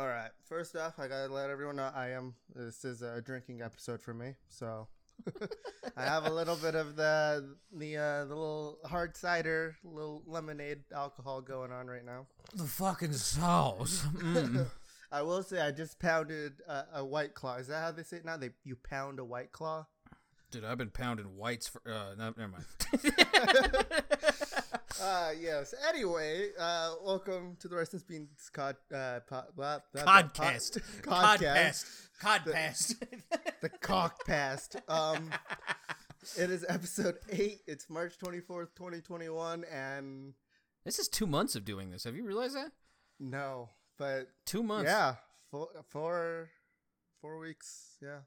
All right. First off, I gotta let everyone know I am. This is a drinking episode for me, so I have a little bit of the the uh, the little hard cider, little lemonade alcohol going on right now. The fucking sauce. Mm. I will say I just pounded a, a white claw. Is that how they say it now? They you pound a white claw. Dude, I've been pounding whites for. Uh, no, never mind. Uh yes. Anyway, uh welcome to the Rice Beans cod uh pod, blah, blah, Codcast. pod- podcast. Codcast. the cock past. Um, it is episode eight. It's March twenty fourth, twenty twenty one, and this is two months of doing this. Have you realized that? no, but Two months. yeah, four, four, four weeks. Yeah,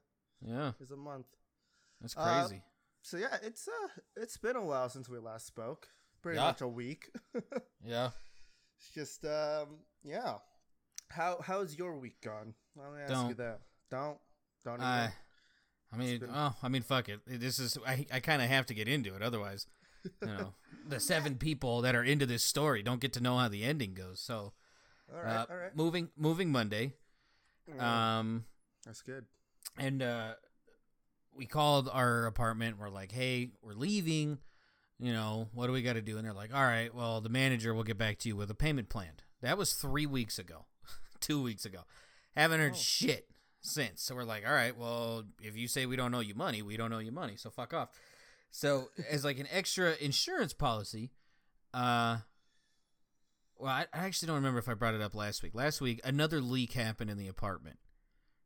Yeah. is a month. That's Uh, crazy. So yeah, it's uh, it's been a while since we last spoke. Pretty Yeah. much a week. yeah. it's just um, yeah. How how's your week gone? Let me ask you Don't. that. Don't don't. even. I. I mean, been- oh, I mean, fuck it. This is I. I kind of have to get into it, otherwise, you know, the seven people that are into this story don't get to know how the ending goes. So, all right, uh, all right. moving, moving Monday. Mm, Um, That's good. and uh, we called our apartment. We're like, hey, we're leaving. You know, what do we got to do? And they're like, all right, well, the manager will get back to you with a payment plan. That was three weeks ago, two weeks ago. Haven't heard Oh. shit since. So we're like, all right, well, if you say we don't owe you money, we don't owe you money. So fuck off. So as like an extra insurance policy, uh, well, I, I actually don't remember if I brought it up last week. Last week, another leak happened in the apartment.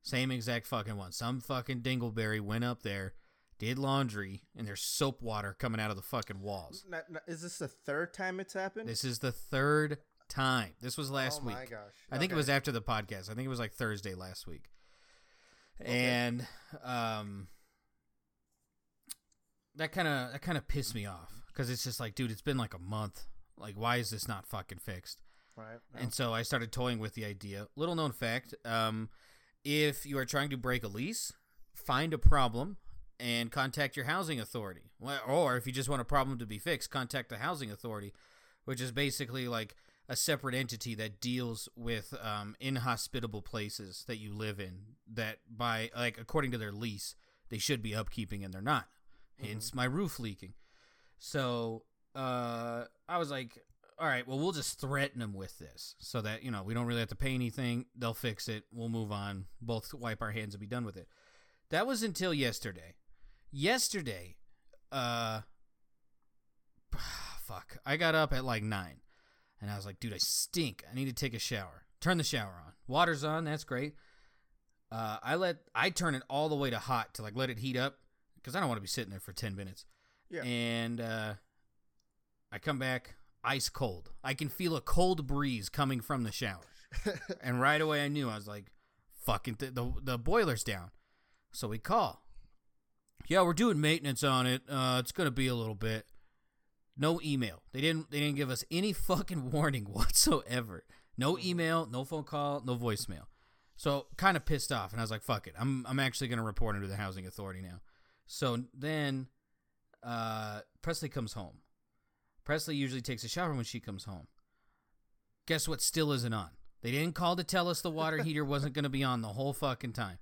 Same exact fucking one. Some fucking dingleberry went up there, did laundry, and there's soap water coming out of the fucking walls. Is this the third time it's happened? This is the third time. This was last week. oh week. my gosh! I think it was after the podcast. I think it was like Thursday last week. And um that kind of that kind of pissed me off cuz it's just like dude, it's been like a month. Like why is this not fucking fixed? right. And so I started toying with the idea. Little known fact, um if you are trying to break a lease, find a problem and contact your housing authority. Or if you just want a problem to be fixed, contact the housing authority, which is basically like a separate entity that deals with um, inhospitable places that you live in that by like according to their lease they should be upkeeping and they're not. Hence my roof leaking. So uh, i was like all right well we'll just threaten them with this so that you know we don't really have to pay anything. They'll fix it. We'll move on. Both wipe our hands and be done with it. That was until yesterday yesterday uh fuck i got up at like nine and I was like, dude, I stink. I need to take a shower. Turn the shower on. Water's on. That's great. Uh, I let I turn it all the way to hot to like let it heat up because I don't want to be sitting there for ten minutes. Yeah. And uh, I come back ice cold. I can feel a cold breeze coming from the shower, and right away I knew I was like, fucking th- the the boiler's down. So we call. Yeah, we're doing maintenance on it. Uh, it's gonna be a little bit. No email. They didn't. They didn't give us any fucking warning whatsoever. No email. No phone call. No voicemail. So kind of pissed off, and I was like, "Fuck it. I'm. I'm actually gonna report him to the housing authority now." So then, uh, Presley comes home. Presley usually takes a shower when she comes home. Guess what? Still isn't on. They didn't call to tell us the water heater wasn't gonna be on the whole fucking time.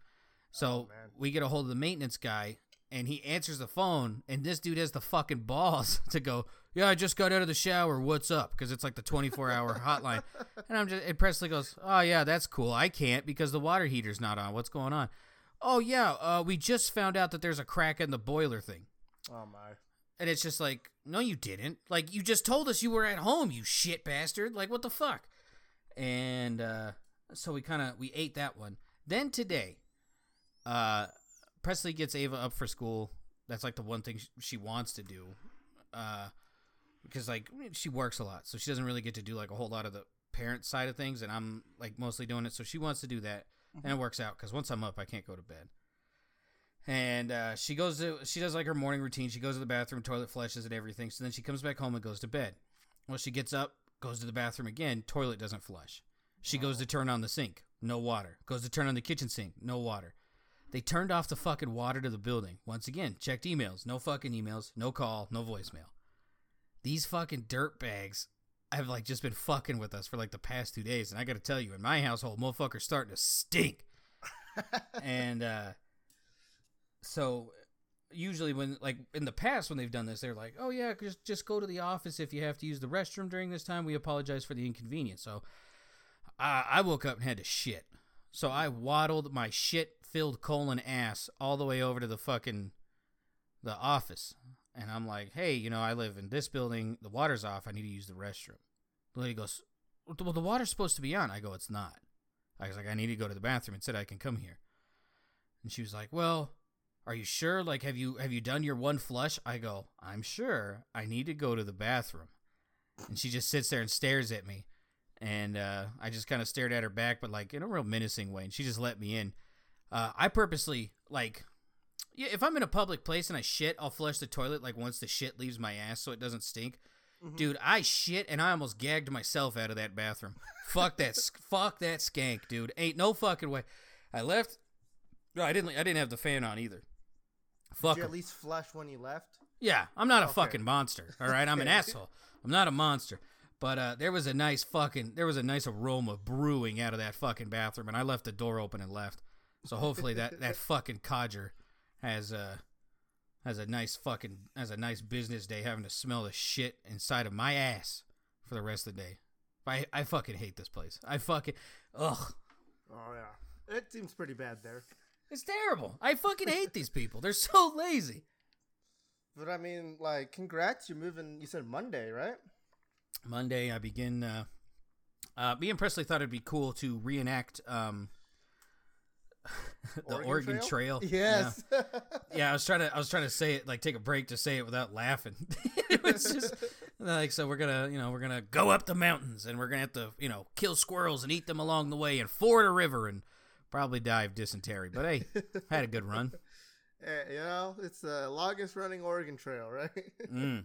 So Oh, we get a hold of the maintenance guy, and he answers the phone, and this dude has the fucking balls to go, "Yeah, I just got out of the shower. What's up?" Because it's like the 24 hour hotline, and I'm just, and Presley goes, "Oh yeah, that's cool. I can't because the water heater's not on. What's going on?" Oh yeah, uh, we just found out that there's a crack in the boiler thing, Oh my! and it's just like, no, you didn't. Like you just told us you were at home, you shit bastard. Like what the fuck? And uh, so we kind of we ate that one. Then today, uh, Presley gets Ava up for school. That's like the one thing she wants to do, uh, because like she works a lot, so she doesn't really get to do like a whole lot of the parent side of things, and I'm like mostly doing it. So she wants to do that, and it works out because once I'm up, I can't go to bed. And uh, she goes to she does like her morning routine. She goes to the bathroom, toilet flushes and everything. So then she comes back home and goes to bed. Well, she gets up, goes to the bathroom again. Toilet doesn't flush. She goes to turn on the sink, no water. Goes to turn on the kitchen sink, no water. They turned off the fucking water to the building. Once again, checked emails, no fucking emails, no call, no voicemail. These fucking dirt bags have like just been fucking with us for like the past two days, and I got to tell you, in my household, motherfucker's starting to stink. and uh, so usually when like in the past when they've done this they're like oh yeah just just go to the office if you have to use the restroom during this time. We apologize for the inconvenience. So uh, i woke up and had to shit. So i waddled my shit filled colon ass all the way over to the fucking the office. And i'm like hey you know i live in this building. The water's off. I need to use the restroom. The lady goes well the water's supposed to be on. I go it's not. I was like i need to go to the bathroom. And said i can come here. And she was like well are you sure? Like have you have you done your one flush? I go i'm sure. I need to go to the bathroom. And she just sits there and stares at me. And uh, i just kind of stared at her back but like in a real menacing way. And she just let me in uh, i purposely like yeah if i'm in a public place and i shit i'll flush the toilet like once the shit leaves my ass so it doesn't stink dude i shit and i almost gagged myself out of that bathroom fuck that fuck that skank dude ain't no fucking way i left no, I didn't. I didn't have the fan on either. Fuck Did at least flush when you left? Yeah, I'm not a Okay. fucking monster. All right, I'm an asshole. I'm not a monster. But uh, there was a nice fucking there was a nice aroma brewing out of that fucking bathroom, and I left the door open and left. So hopefully that that fucking codger has uh has a nice fucking has a nice business day having to smell the shit inside of my ass for the rest of the day. I I fucking hate this place. I fucking ugh. Oh yeah, it seems pretty bad there. It's terrible. I fucking hate these people. They're so lazy. But I mean, like, congrats, you're moving. You said Monday, right? Monday, I begin. Uh, uh, me and Presley thought it'd be cool to reenact um, the Oregon, Trail. Yes. Yeah. Yeah, I was trying to. I was trying to say it like take a break to say it without laughing. it was just like so. We're gonna, you know, we're gonna go up the mountains and we're gonna have to, you know, kill squirrels and eat them along the way and ford a river and probably die of dysentery. But hey, I had a good run. Eh, you know, it's the longest running Oregon Trail, right? Mm.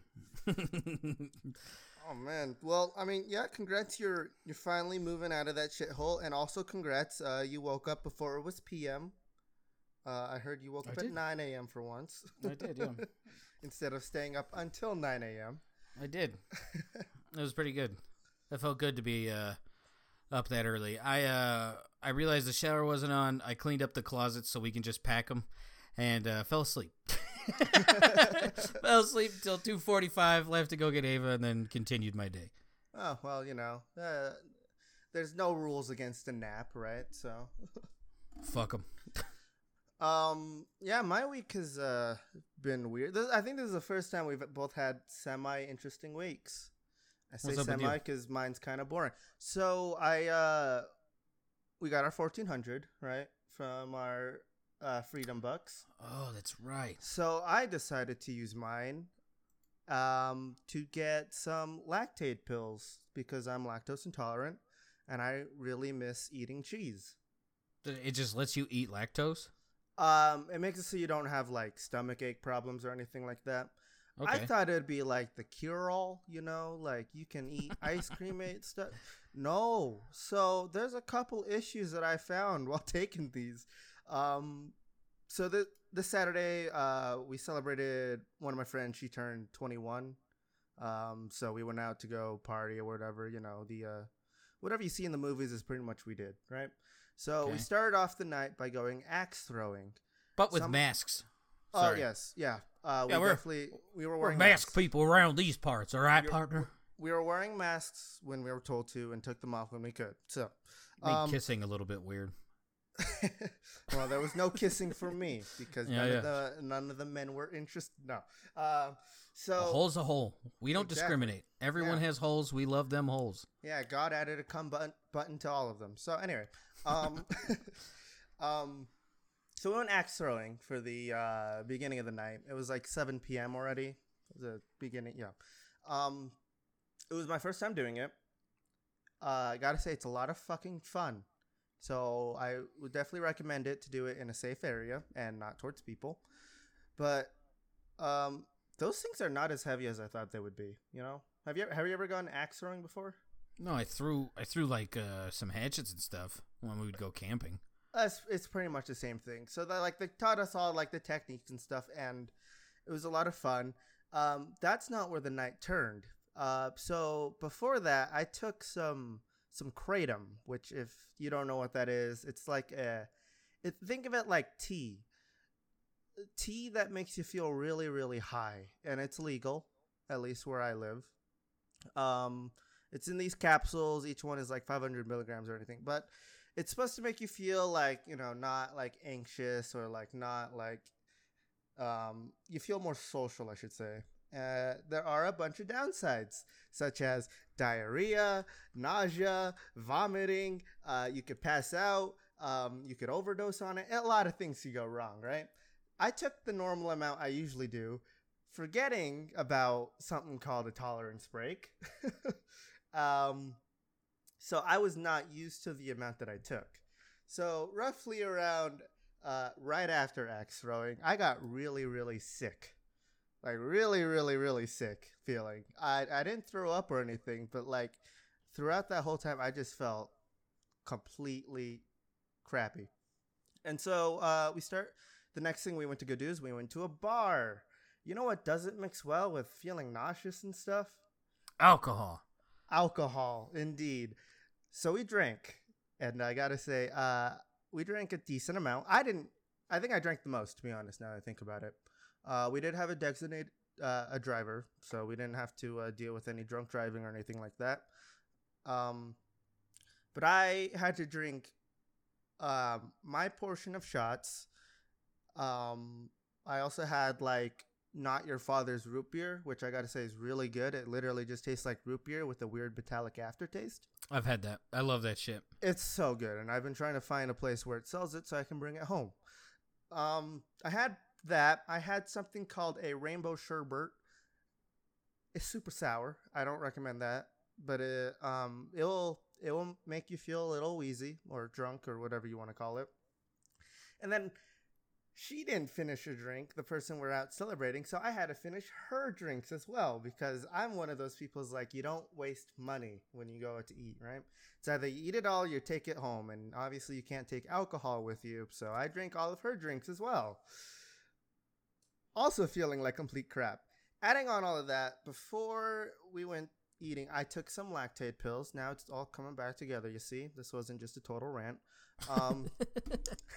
Oh man. Well, I mean, yeah. Congrats, you're you're finally moving out of that shithole, and also congrats, uh, you woke up before it was p.m. Uh, I heard you woke I up did. at 9 a.m. for once. I did, yeah. Instead of staying up until 9 a.m. I did. It was pretty good. It felt good to be uh, up that early. I uh, I realized the shower wasn't on. I cleaned up the closets so we can just pack them, and uh, fell asleep. fell asleep till two forty five. Left to go get Ava, and then continued my day. Oh well, you know, uh, there's no rules against a nap, right? So, Fuck them. um, yeah, my week has uh been weird. This, I think this is the first time we've both had semi interesting weeks. I say What's up with you? semi because mine's kind of boring. So I uh, we got our fourteen hundred right from our uh, Freedom Bucks. Oh, that's right. So I decided to use mine um, to get some lactate pills because I'm lactose intolerant and I really miss eating cheese. It just lets you eat lactose. Um, it makes it so you don't have like stomach ache problems or anything like that. Okay. I thought it'd be like the cure all, you know, like you can eat ice cream and stuff. No. So there's a couple issues that I found while taking these. Um, so the this Saturday, uh, we celebrated one of my friends. She turned 21. Um, so we went out to go party or whatever. You know, the uh, whatever you see in the movies is pretty much we did, right? So we started off the night by going axe throwing. but with some- masks. Oh Sorry. yes, yeah. Uh, we Yeah, we're- definitely we were We're wearing mask masks. people around these parts, all right, You're- partner? we were wearing masks when we were told to and took them off when we could. So, um, kissing a little bit weird. well, there was no kissing for me because Yeah, none yeah. of the none of the men were interested. No. Um, so a hole's a hole. We don't Exactly. discriminate. Everyone Yeah. has holes. We love them holes. yeah, God added a come button, button to all of them. So anyway, um, um, so we went axe throwing for the uh, beginning of the night. It was like 7 p.m. already. The beginning, yeah. Um, it was my first time doing it. Uh, I gotta say, it's a lot of fucking fun. So I would definitely recommend it to do it in a safe area and not towards people. But um, those things are not as heavy as I thought they would be. You know, have you have you ever gone axe throwing before? No, I threw I threw like uh, some hatchets and stuff when we would go camping. It's, it's pretty much the same thing. So that like they taught us all like the techniques and stuff, and it was a lot of fun. Um, that's not where the night turned. Uh, so before that, I took some some kratom, which if you don't know what that is, it's like a it, think of it like tea. Tea that makes you feel really really high, and it's legal, at least where I live. Um, it's in these capsules. Each one is like 500 milligrams or anything, but it's supposed to make you feel like you know not like anxious or like not like um, you feel more social, I should say. Uh, there are a bunch of downsides, such as diarrhea, nausea, vomiting. Uh, you could pass out. Um, you could overdose on it. A lot of things could go wrong, right? I took the normal amount I usually do, forgetting about something called a tolerance break. um, so I was not used to the amount that I took. So roughly around uh, right after axe throwing, I got really, really sick. Like really, really, really sick feeling. I I didn't throw up or anything, but like throughout that whole time, I just felt completely crappy. And so uh, we start. The next thing we went to go do is we went to a bar. You know what doesn't mix well with feeling nauseous and stuff? Alcohol. Alcohol, indeed. So we drank, and I gotta say, uh, we drank a decent amount. I didn't. I think I drank the most, to be honest. Now that I think about it, uh, we did have a designated uh, a driver, so we didn't have to uh, deal with any drunk driving or anything like that. Um, but I had to drink um, my portion of shots. Um, I also had like not your father's root beer, which I gotta say is really good. It literally just tastes like root beer with a weird metallic aftertaste. I've had that. I love that shit. It's so good, and I've been trying to find a place where it sells it so I can bring it home. Um, I had that. I had something called a rainbow sherbet. It's super sour. I don't recommend that, but it um it will it will make you feel a little wheezy or drunk or whatever you want to call it. And then she didn't finish her drink, the person we're out celebrating, so I had to finish her drinks as well because I'm one of those people's like you don't waste money when you go out to eat, right? It's either you eat it all or you take it home, and obviously you can't take alcohol with you, so I drank all of her drinks as well. Also feeling like complete crap. Adding on all of that, before we went eating, I took some lactate pills. Now it's all coming back together, you see? This wasn't just a total rant. Um,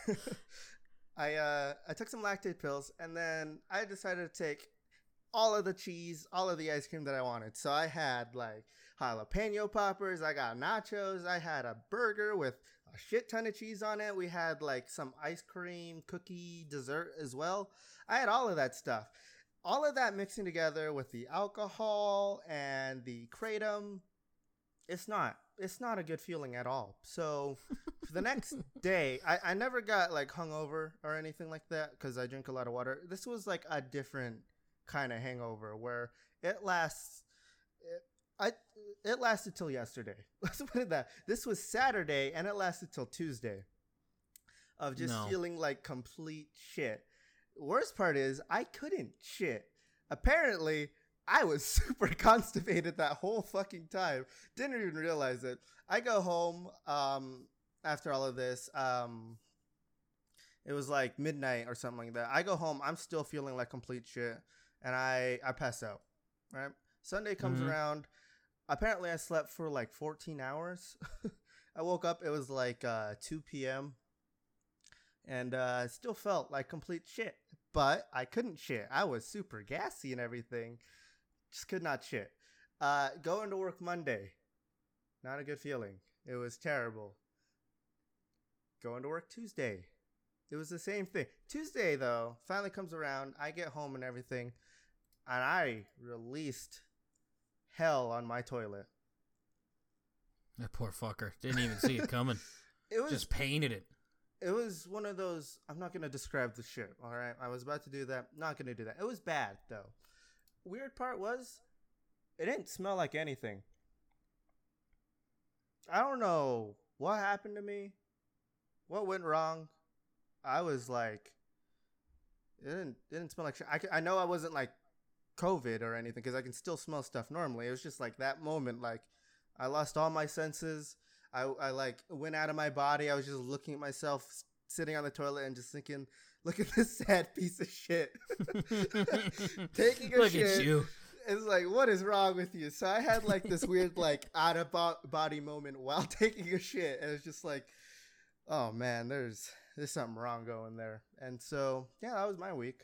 I uh, I took some lactate pills, and then I decided to take all of the cheese, all of the ice cream that I wanted. So I had like jalapeno poppers, I got nachos, I had a burger with a shit ton of cheese on it. We had like some ice cream, cookie, dessert as well. I had all of that stuff. All of that mixing together with the alcohol and the kratom, it's not it's not a good feeling at all. So for the next day, I, I never got like hungover or anything like that because I drink a lot of water. This was like a different kind of hangover where it lasts. It, I it lasted till yesterday. Let's put it that. This was Saturday and it lasted till Tuesday. Of just No. feeling like complete shit. Worst part is I couldn't shit. Apparently, I was super constipated that whole fucking time. Didn't even realize it. I go home um, after all of this. Um, it was like midnight or something like that. I go home. I'm still feeling like complete shit, and I I pass out. Right. Sunday comes Mhm. around. Apparently, I slept for like 14 hours. I woke up. It was like uh, 2 p.m. And uh, still felt like complete shit, but I couldn't shit. I was super gassy and everything just could not shit. Uh, going to work Monday, not a good feeling. It was terrible. Going to work Tuesday, it was the same thing. Tuesday though, finally comes around. I get home and everything, and I released hell on my toilet. That poor fucker didn't even see it coming. It was Just painted it. it was one of those. I'm not gonna describe the shit. All right, I was about to do that. Not gonna do that. It was bad though. Weird part was, it didn't smell like anything. I don't know what happened to me. What went wrong? I was like, it didn't it didn't smell like shit. I, I know I wasn't like COVID or anything because I can still smell stuff normally. It was just like that moment, like I lost all my senses. I, I like went out of my body. I was just looking at myself sitting on the toilet and just thinking, look at this sad piece of shit. Taking a Look shit. at you. it's like, what is wrong with you? So I had like this weird, like, out of body moment while taking a shit, and it's just like, oh man, there's there's something wrong going there. And so, yeah, that was my week.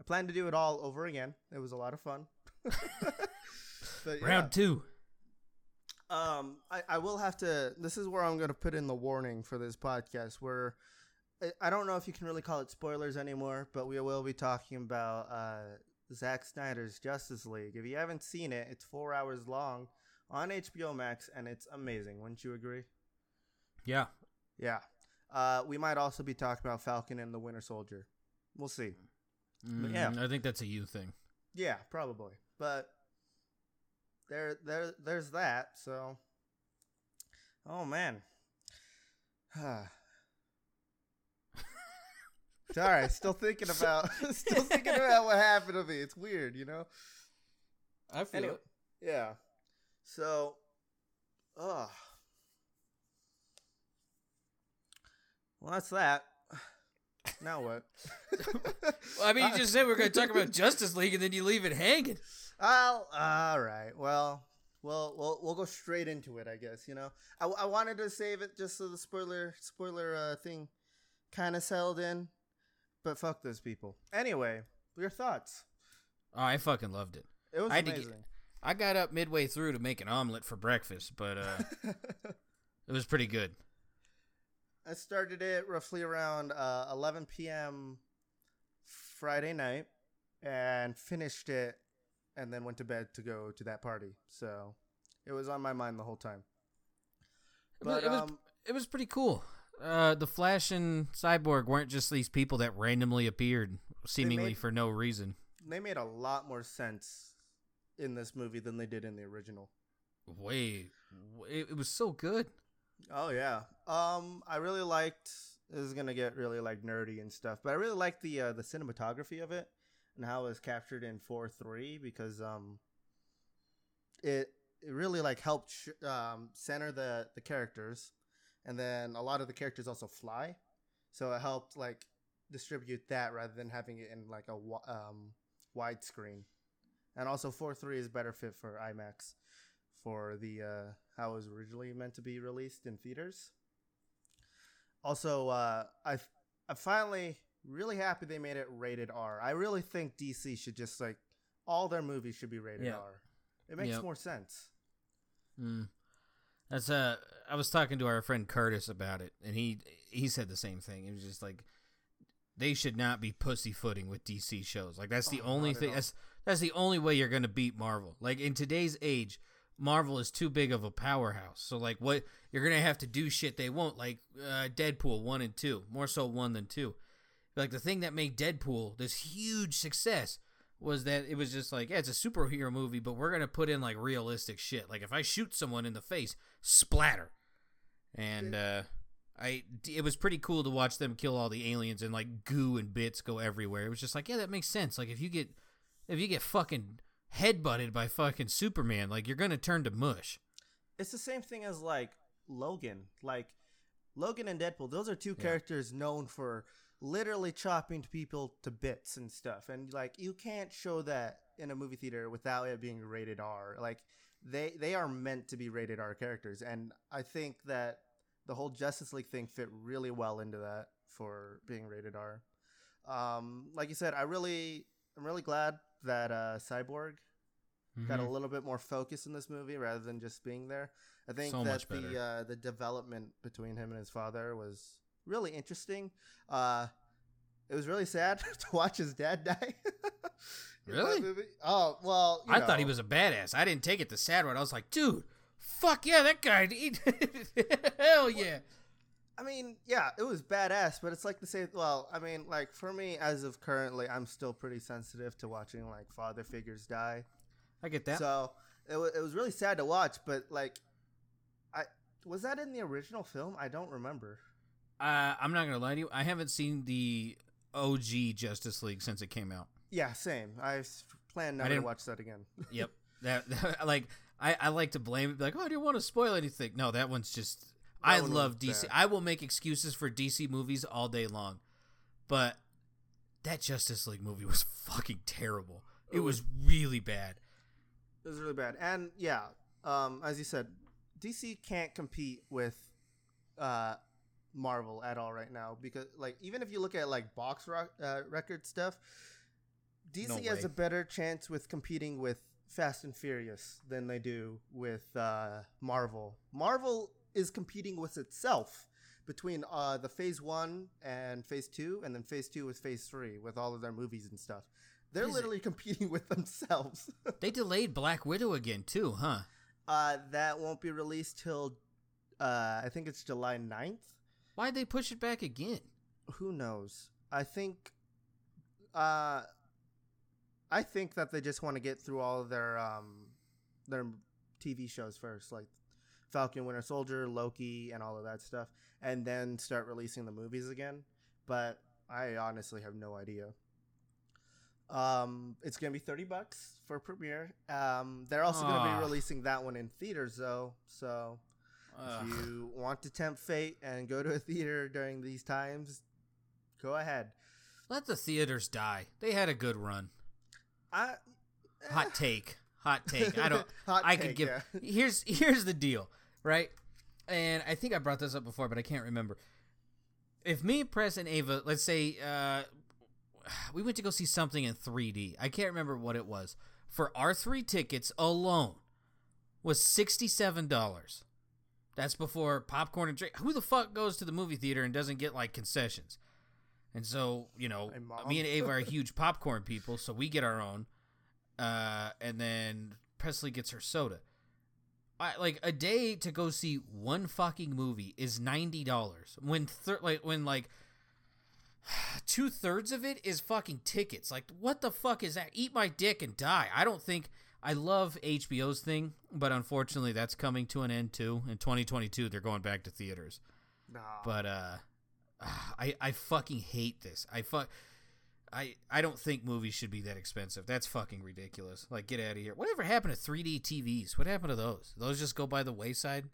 I plan to do it all over again. It was a lot of fun. but, yeah. Round two. Um, I, I will have to. This is where I'm going to put in the warning for this podcast. Where I don't know if you can really call it spoilers anymore, but we will be talking about uh, Zack Snyder's Justice League. If you haven't seen it, it's four hours long on HBO Max, and it's amazing. Wouldn't you agree? Yeah. Yeah. Uh, we might also be talking about Falcon and the Winter Soldier. We'll see. Mm, yeah, I think that's a you thing. Yeah, probably. But there, there, there's that. So, oh man. Sorry, still thinking about, still thinking about what happened to me. It's weird, you know. I feel anyway, it. Yeah. So, ugh. Well, that's that. Now what? well, I mean, you just said we are going to talk about Justice League, and then you leave it hanging. Oh, all right. Well, well, we'll we'll go straight into it, I guess. You know, I, I wanted to save it just so the spoiler spoiler uh, thing kind of settled in, but fuck those people. Anyway, your thoughts? Oh, I fucking loved it. It was I amazing. Get, I got up midway through to make an omelet for breakfast, but uh, it was pretty good. I started it roughly around uh, 11 p.m. Friday night and finished it and then went to bed to go to that party. So it was on my mind the whole time. But it was, um, it was pretty cool. Uh, the Flash and Cyborg weren't just these people that randomly appeared seemingly made, for no reason. They made a lot more sense in this movie than they did in the original. Wait, it, it was so good. Oh yeah. Um, I really liked. This is gonna get really like nerdy and stuff, but I really liked the uh, the cinematography of it and how it was captured in four three because um, it it really like helped sh- um center the the characters, and then a lot of the characters also fly, so it helped like distribute that rather than having it in like a um widescreen, and also four three is better fit for IMAX for the uh, how it was originally meant to be released in theaters. Also, uh, I I'm finally really happy they made it rated R. I really think DC should just like all their movies should be rated R. It makes yep. more sense. Mm. That's uh I was talking to our friend Curtis about it and he he said the same thing. It was just like they should not be pussyfooting with DC shows. Like that's the oh, only thing that's that's the only way you're going to beat Marvel. Like in today's age, Marvel is too big of a powerhouse. So like what you're gonna have to do shit they won't like uh, Deadpool one and two more so one than two. Like the thing that made Deadpool this huge success was that it was just like yeah it's a superhero movie but we're gonna put in like realistic shit. Like if I shoot someone in the face, splatter, and uh, I it was pretty cool to watch them kill all the aliens and like goo and bits go everywhere. It was just like yeah that makes sense. Like if you get if you get fucking headbutted by fucking Superman, like you're gonna turn to mush. It's the same thing as like Logan. Like Logan and Deadpool, those are two yeah. characters known for literally chopping people to bits and stuff. And like you can't show that in a movie theater without it being rated R. Like they they are meant to be rated R characters, and I think that the whole Justice League thing fit really well into that for being rated R. Um, like you said, I really I'm really glad that uh, Cyborg mm-hmm. got a mm-hmm. little bit more focus in this movie rather than just being there. I think so that the uh, the development between him and his father was really interesting. Uh, it was really sad to watch his dad die. really? Oh well. I know. thought he was a badass. I didn't take it the sad route. I was like, dude, fuck yeah, that guy. hell yeah. I mean, yeah, it was badass, but it's like the same. Well, I mean, like for me, as of currently, I'm still pretty sensitive to watching like father figures die. I get that. So it, w- it was really sad to watch, but like, I was that in the original film? I don't remember. Uh, I'm not gonna lie to you. I haven't seen the OG Justice League since it came out. Yeah, same. I plan never to watch that again. yep. That, that, like I, I like to blame it. Like, oh, I didn't want to spoil anything. No, that one's just. That I one love DC. Bad. I will make excuses for DC movies all day long, but that Justice League movie was fucking terrible. It was really bad. It was really bad. And yeah, um, as you said, DC can't compete with uh, Marvel at all right now because, like, even if you look at like box rock, uh, record stuff, DC No has a better chance with competing with Fast and Furious than they do with uh, Marvel. Marvel is competing with itself between uh, the Phase One and Phase Two, and then Phase Two with Phase Three with all of their movies and stuff. They're it- literally competing with themselves. They delayed Black Widow again too, huh? Uh, that won't be released till uh, I think it's July 9th. Why'd they push it back again? Who knows? I think uh, I think that they just want to get through all of their um, their TV shows first, like Falcon Winter Soldier, Loki, and all of that stuff, and then start releasing the movies again. But I honestly have no idea. Um, it's gonna be thirty bucks for premiere. Um, they're also gonna Ah. be releasing that one in theaters though, so Ugh. if you want to tempt fate and go to a theater during these times, go ahead. Let the theaters die. They had a good run. I, Hot take. Hot take. I don't. Hot I could give. yeah. Here's here's the deal, right? And I think I brought this up before, but I can't remember. If me, Press, and Ava, let's say, uh, we went to go see something in 3D. I can't remember what it was. For our three tickets alone, was sixty seven dollars. That's before popcorn and drink. Who the fuck goes to the movie theater and doesn't get like concessions? And so, you know, me and Ava are huge popcorn people, so we get our own. Uh, and then Presley gets her soda. I, like a day to go see one fucking movie is ninety dollars. When thir- like when like two thirds of it is fucking tickets. Like what the fuck is that? Eat my dick and die. I don't think I love HBO's thing, but unfortunately that's coming to an end too. In 2022, they're going back to theaters. Nah. But uh, I I fucking hate this. I fuck. I, I don't think movies should be that expensive. That's fucking ridiculous. Like, get out of here. Whatever happened to 3D TVs? What happened to those? Those just go by the wayside?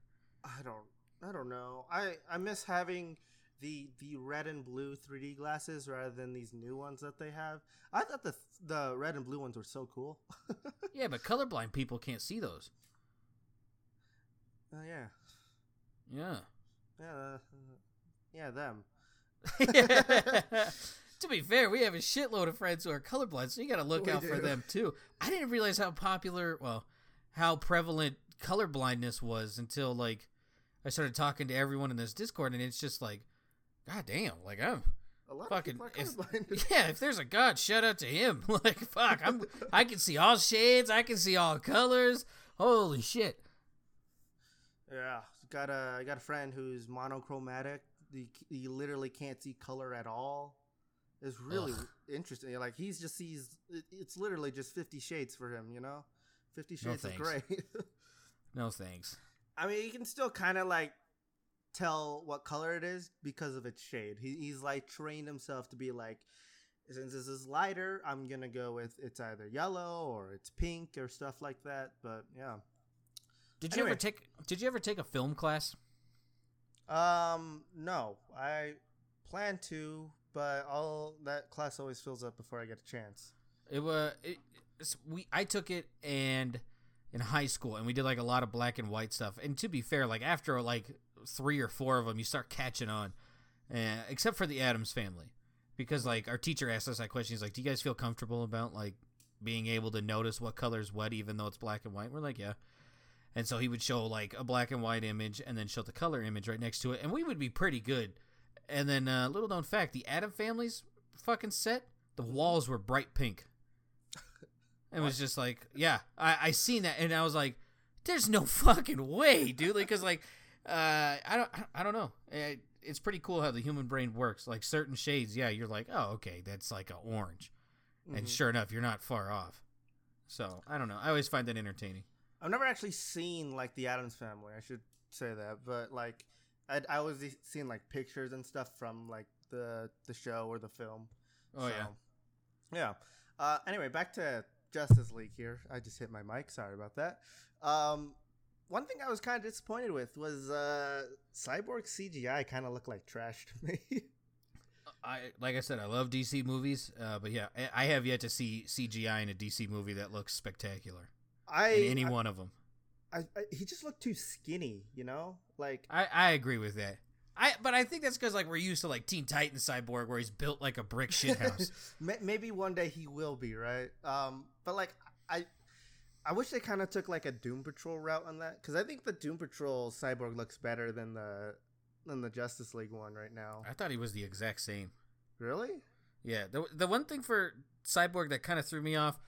I don't I don't know. I I miss having the the red and blue 3D glasses rather than these new ones that they have. I thought the the red and blue ones were so cool. Yeah, but colorblind people can't see those. Oh yeah. Yeah. Yeah, uh, yeah, them. to be fair, we have a shitload of friends who are colorblind, so you got to look We out for them too. I didn't realize how popular, well, how prevalent colorblindness was until like I started talking to everyone in this Discord, and it's just like, god damn, like I'm A lot fucking. of if- yeah, if there's a god, shout out to him. like fuck, I'm I can see all shades, I can see all colors. Holy shit. Yeah, got a I got a friend who's monochromatic. He, he literally can't see color at all. It's really Ugh. interesting. Like he's just sees. It, it's literally just Fifty Shades for him. You know, Fifty No Shades of thanks. Grey. No thanks. I mean, he can still kind of like tell what color it is because of its shade. He, he's like trained himself to be like, since this is lighter, I'm gonna go with it's either yellow or it's pink or stuff like that. But yeah. Did you ever take Did you ever take a film class? Um, no, I plan to, but all that class always fills up before I get a chance. It was it, it's- we. I took it and in high school, and we did like a lot of black and white stuff. And to be fair, like after like three or four of them, you start catching on. Except for the Addams family, because like our teacher asked us that question. He's like, "Do you guys feel comfortable about like being able to notice what color is what, even though it's black and white?" We're like, "Yeah." And so he would show like a black and white image, and then show the color image right next to it, and we would be pretty good. And then, uh, little known fact: the Adam family's fucking set, the walls were bright pink. It was just like, yeah, I, I seen that, and I was like, "There's no fucking way, dude!" Like, cause like, uh, I don't, I don't know. Eh, It's pretty cool how the human brain works. Like certain shades, yeah, you're like, oh, okay, that's like an orange, and Mhm. sure enough, you're not far off. So I don't know. I always find that entertaining. I've never actually seen like the Addams Family. I should say that, but like I I was seeing like pictures and stuff from like the the show or the film. Oh yeah. yeah. Uh, anyway, back to Justice League here. I just hit my mic. Sorry about that. Um, one thing I was kind of disappointed with was uh, Cyborg CGI kind of looked like trash to me. I like I said, I love DC movies, uh, but yeah, I- I have yet to see CGI in a DC movie that looks spectacular I, in any I, one of them. I, I he just looked too skinny, you know? Like I, I agree with that. I but I think that's because like we're used to like Teen Titans Cyborg where he's built like a brick shithouse. May- maybe one day he will be, right? Um but like I I wish they kind of took like a Doom Patrol route on that cuz I think the Doom Patrol cyborg looks better than the than the Justice League one right now. I thought he was the exact same. Really? Yeah, the the one thing for Cyborg that kind of threw me off,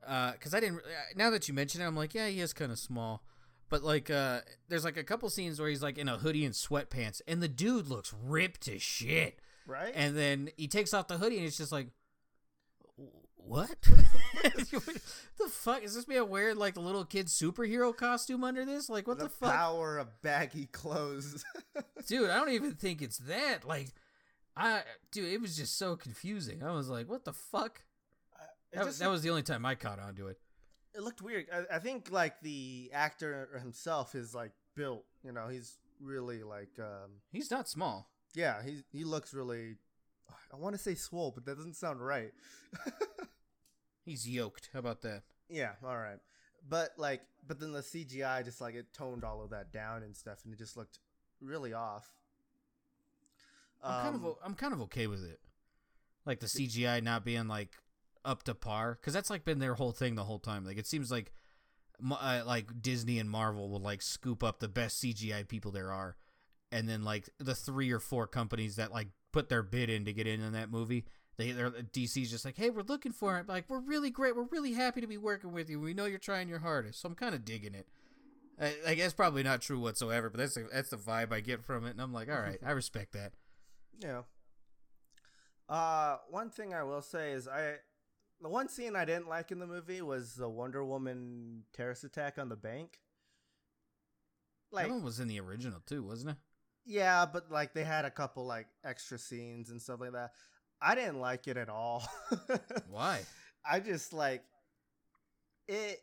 because I didn't. Now that you mention it, I'm like, yeah, he is kind of small. But like, uh, there's like a couple scenes where he's like in a hoodie and sweatpants, and the dude looks ripped to shit. Right? And then he takes off the hoodie, and it's just like, what? the fuck is this man wearing like the little kid superhero costume under this? Like, what the, the fuck, power of baggy clothes. dude? I don't even think it's that. Like, I, dude, it was just so confusing. I was like, what the fuck? It That, just that was the only time I caught on to it. it looked weird. I, I think like the actor himself is like built. You know, he's really like, um, He's not small. yeah, he he looks really. I want to say swole, but that doesn't sound right. He's yoked. How about that? yeah, all right, but like, but then the CGI just like it toned all of that down and stuff, and it just looked really off. I'm kind of Um, I'm kind of okay with it. Like the CGI not being like up to par cuz that's like been their whole thing the whole time. Like it seems like uh, like Disney and Marvel will like scoop up the best CGI people there are and then like the three or four companies that like put their bid in to get in on that movie they they're DC's just like, "Hey, we're looking for it. Like, we're really great. We're really happy to be working with you. We know you're trying your hardest." So I'm kind of digging it. I, I guess probably not true whatsoever, but that's the, that's the vibe I get from it, and I'm like, all right, I respect that. Yeah. Uh, one thing I will say is I, the one scene I didn't like in the movie was the Wonder Woman terrorist attack on the bank. Like, that one was in the original too, wasn't it? yeah, but like they had a couple like extra scenes and stuff like that. I didn't like it at all. Why? I just like it.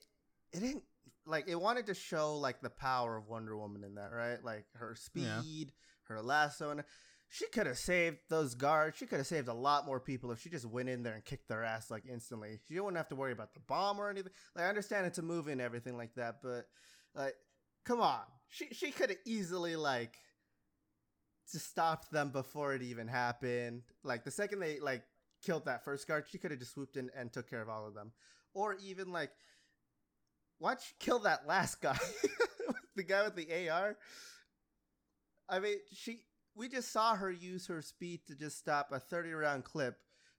It didn't like it wanted to show like the power of Wonder Woman in that, right? Like her speed, Yeah. her lasso, and she could have saved those guards. She could have saved a lot more people if she just went in there and kicked their ass like instantly. She wouldn't have to worry about the bomb or anything. Like I understand it's a movie and everything like that, but like, come on, she she could have easily like just stop them before it even happened. Like the second they like killed that first guard, she could have just swooped in and took care of all of them. Or even like, why'd kill that last guy? the guy with the AR? I mean, she we just saw her use her speed to just stop a 30 round clip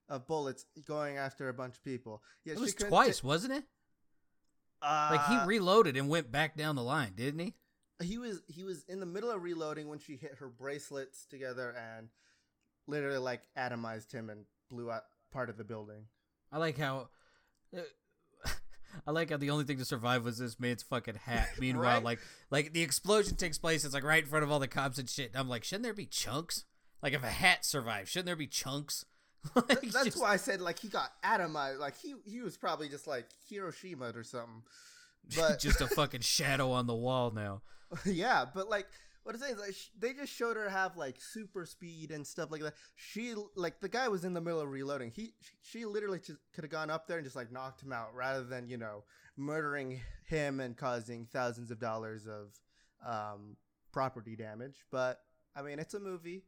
of bullets going after a bunch of people. Yeah, It she was twice, ta- wasn't it? uh, Like he reloaded and went back down the line, didn't he? He was he was in the middle of reloading when she hit her bracelets together and literally like atomized him and blew out part of the building. I like how. uh, I like how the only thing to survive was this man's fucking hat. Meanwhile, Right? like, like the explosion takes place. It's like right in front of all the cops and shit. And I'm like, shouldn't there be chunks? Like, if a hat survived, shouldn't there be chunks? like, Th- That's just- why I said like he got atomized. Like he he was probably just like Hiroshima or something. But just a fucking shadow on the wall now. yeah, but like what I'm saying is like sh- they just showed her have like super speed and stuff like that. She like the guy was in the middle of reloading. He she, she literally just could have gone up there and just like knocked him out rather than you know murdering him and causing thousands of dollars of um, property damage. But I mean, it's a movie.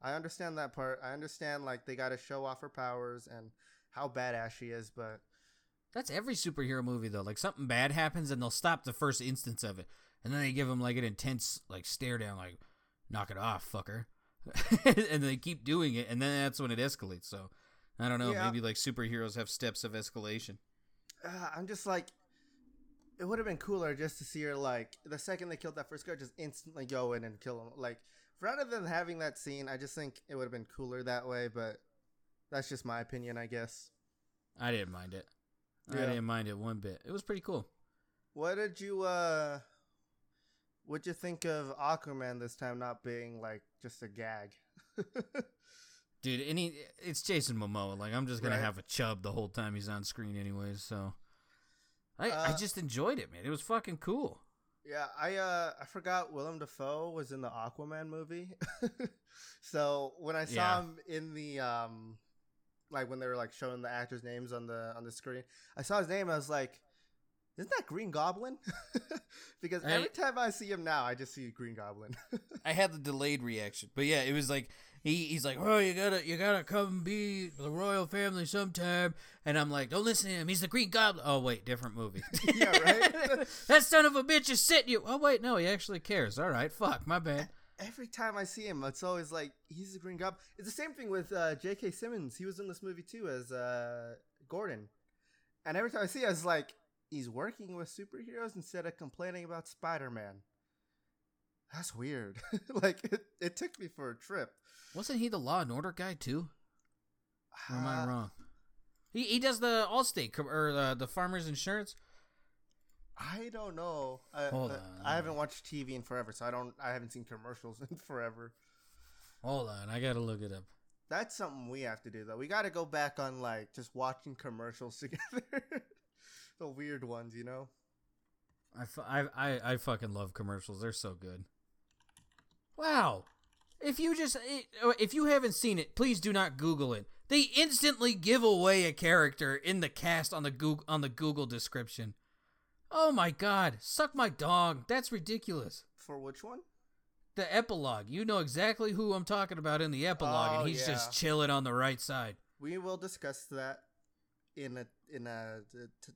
I understand that part. I understand like they got to show off her powers and how badass she is, but That's every superhero movie though. Like something bad happens and they'll stop the first instance of it, and then they give him like an intense like stare down, like knock it off, fucker, and they keep doing it, and then that's when it escalates. So I don't know. Yeah. Maybe like superheroes have steps of escalation. uh, I'm just like, it would have been cooler just to see her like the second they killed that first guy, just instantly go in and kill him. Like rather than having that scene, I just think it would have been cooler that way. But that's just my opinion, I guess. I didn't mind it. I Yeah. didn't mind it one bit. It was pretty cool. What did you uh? What'd you think of Aquaman this time not being like just a gag? Dude, any it's Jason Momoa. Like I'm just gonna Right. have a chub the whole time he's on screen, anyways. So I I Uh, just enjoyed it, man. It was fucking cool. Yeah, I uh I forgot Willem Dafoe was in the Aquaman movie. so when I saw Yeah. him in the um like when they were like showing the actors' names on the on the screen, I saw his name I was like, Isn't that Green Goblin? because I- every time I see him now I just see Green Goblin. I had the delayed reaction, but yeah, it was like he, he's like, "Oh, you gotta you gotta come be the royal family sometime," and I'm like, "Don't listen to him. He's the Green Goblin." Oh wait, different movie. Yeah, right? that son of a bitch is sitting you. Oh wait, no, he actually cares. All right, fuck, my bad. Every time I see him, it's always like he's the Green Goblin. It's the same thing with uh, J.K. Simmons. He was in this movie too as uh, Gordon, and every time I see, him, I was like, he's working with superheroes instead of complaining about Spider-Man. That's weird. like it, it took me for a trip. Wasn't he the Law and Order guy too? Or am I Uh, wrong? He he does the Allstate or uh, the Farmers Insurance. I don't know. I, Hold uh, on. I haven't watched TV in forever, so I don't. I haven't seen commercials in forever. Hold on, I gotta look it up. That's something we have to do though. We got to go back on like just watching commercials together. the weird ones, you know. I, fu- I, I, I fucking love commercials. They're so good. Wow. If you just eh, if you haven't seen it, please do not Google it. They instantly give away a character in the cast on the Google on the Google description. Oh my god, suck my dog. That's ridiculous. For which one? The epilogue. You know exactly who I'm talking about in the epilogue, Oh, and he's yeah. just chilling on the right side. We will discuss that in a in a t- t-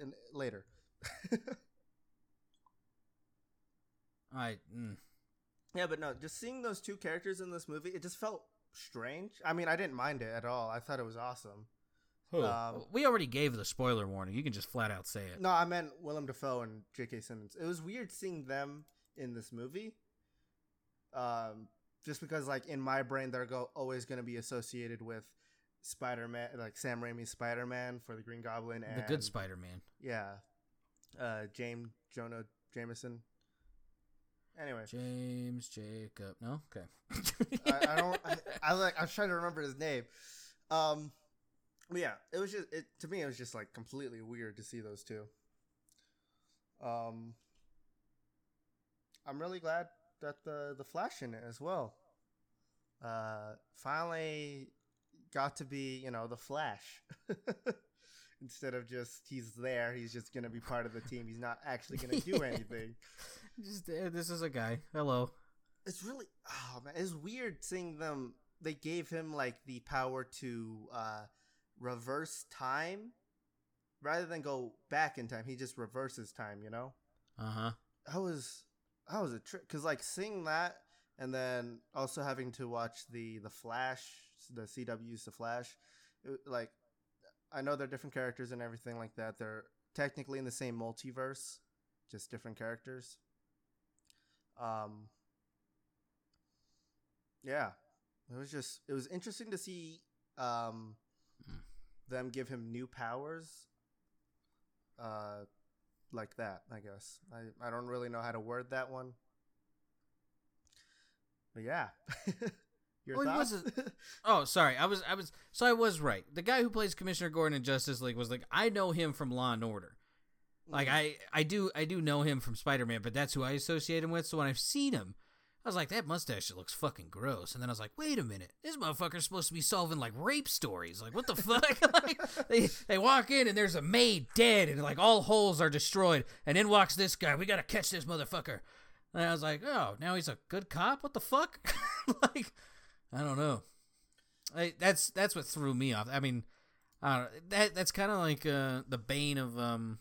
in later. I mm. yeah, but no, just seeing those two characters in this movie, it just felt strange. I mean, I didn't mind it at all. I thought it was awesome. Um, we already gave the spoiler warning. You can just flat out say it. No, I meant Willem Dafoe and J.K. Simmons. It was weird seeing them in this movie. Um, just because, like, in my brain, they're go- always going to be associated with Spider Man, like Sam Raimi's Spider Man for the Green Goblin and the good Spider-Man. Yeah, uh, James Jonah Jameson. Anyway, James Jacob. No, okay. I, I don't. I, I like. I was trying to remember his name. Um, but yeah, it was just. It to me, it was just like completely weird to see those two. Um, I'm really glad that the the Flash in it as well. Uh, finally got to be you know the Flash. Instead of just he's there, he's just gonna be part of the team. He's not actually gonna do anything. Just uh, this is a guy. Hello. it's really oh man it's weird seeing them they gave him like the power to uh reverse time rather than go back in time he just reverses time you know Uh huh. that was that was a trick because like seeing that and then also having to watch the the flash the cw's the flash it, like i know they're different characters and everything like that they're technically in the same multiverse just different characters um yeah it was just it was interesting to see um. Them give him new powers uh like that i guess i i don't really know how to word that one but yeah your Well, wasn't- Oh, sorry. I was I was so I was right. The guy who plays Commissioner Gordon in Justice League was like I know him from Law and Order. Like Mm. I I do I do know him from Spider Man, but that's who I associate him with. So when I've seen him, I was like, that mustache looks fucking gross. And then I was like, wait a minute, this motherfucker's supposed to be solving like rape stories. Like what the fuck? like they they walk in and there's a maid dead and like all holes are destroyed. And in walks this guy. We gotta catch this motherfucker. And I was like, oh, now he's a good cop. What the fuck? like I don't know. I, that's that's what threw me off. I mean, I. That that's kind of like uh, the bane of um,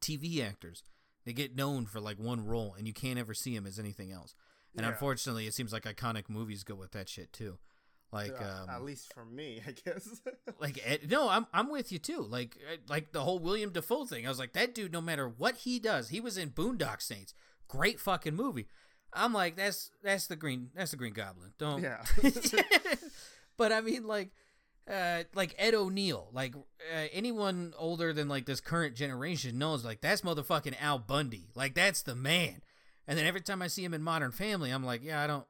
TV actors. They get known for like one role, and you can't ever see them as anything else. And Yeah. unfortunately, it seems like iconic movies go with that shit too. Like, Uh, um, at least for me i guess like Ed, no, I'm I'm with you too. Like uh, like the whole William Dafoe thing. I was like that dude. No matter what he does, he was in Boondock Saints. Great fucking movie. I'm like that's that's the green that's the Green Goblin. Don't Yeah. but I mean like uh like Ed O'Neill. Like uh, anyone older than like this current generation knows like that's motherfucking Al Bundy. Like that's the man. And then every time I see him in Modern Family, I'm like, yeah, I don't.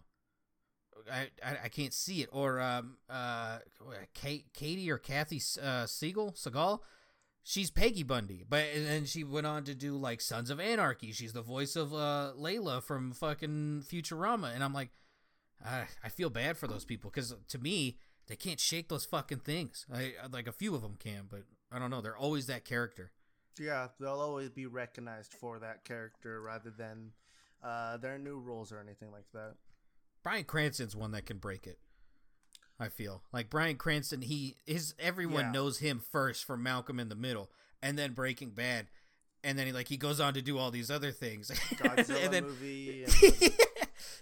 I, I, I can't see it. Or um uh Kate, Katie or Kathy uh Siegel Seagal, she's Peggy Bundy, but and then she went on to do like Sons of Anarchy. She's the voice of uh, Layla from fucking Futurama, and I'm like, I, I feel bad for those people because to me they can't shake those fucking things. I like a few of them can, but I don't know. They're always that character. Yeah, they'll always be recognized for that character rather than uh, their new roles or anything like that. Bryan Cranston's one that can break it. I feel like Bryan Cranston. He his everyone Yeah. knows him first from Malcolm in the Middle, and then Breaking Bad, and then he like he goes on to do all these other things. Godzilla and then, movie. And,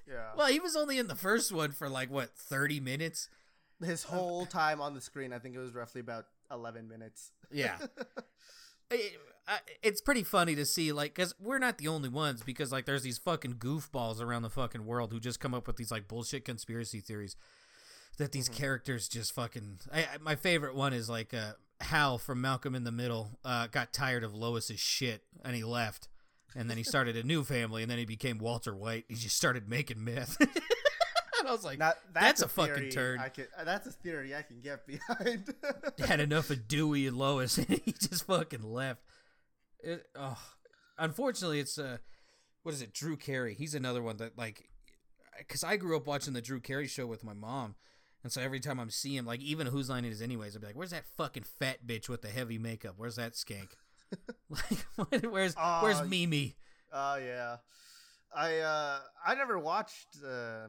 yeah. well, he was only in the first one for like what thirty minutes. His whole time on the screen, I think it was roughly about 11 minutes. Yeah. It- it's pretty funny to see like because we're not the only ones because like there's these fucking goofballs around the fucking world who just come up with these like bullshit conspiracy theories that these characters just fucking I, I- my favorite one is like uh hal from malcolm in the middle uh got tired of lois's shit and he left and then he started a new family and then he became walter white he just started making meth and i was like Now, That's that's, a fucking turn. I can, uh, that's a theory I can get behind. had enough of Dewey and Lois, and he just fucking left. It, oh, unfortunately, it's uh, what is it? Drew Carey. He's another one that like, because I grew up watching the Drew Carey show with my mom, and so every time I'm seeing him, like even whose line it is, anyways, I'd be like, "Where's that fucking fat bitch with the heavy makeup? Where's that skank? like, where's Uh, where's Mimi? Oh yeah, I uh I never watched uh,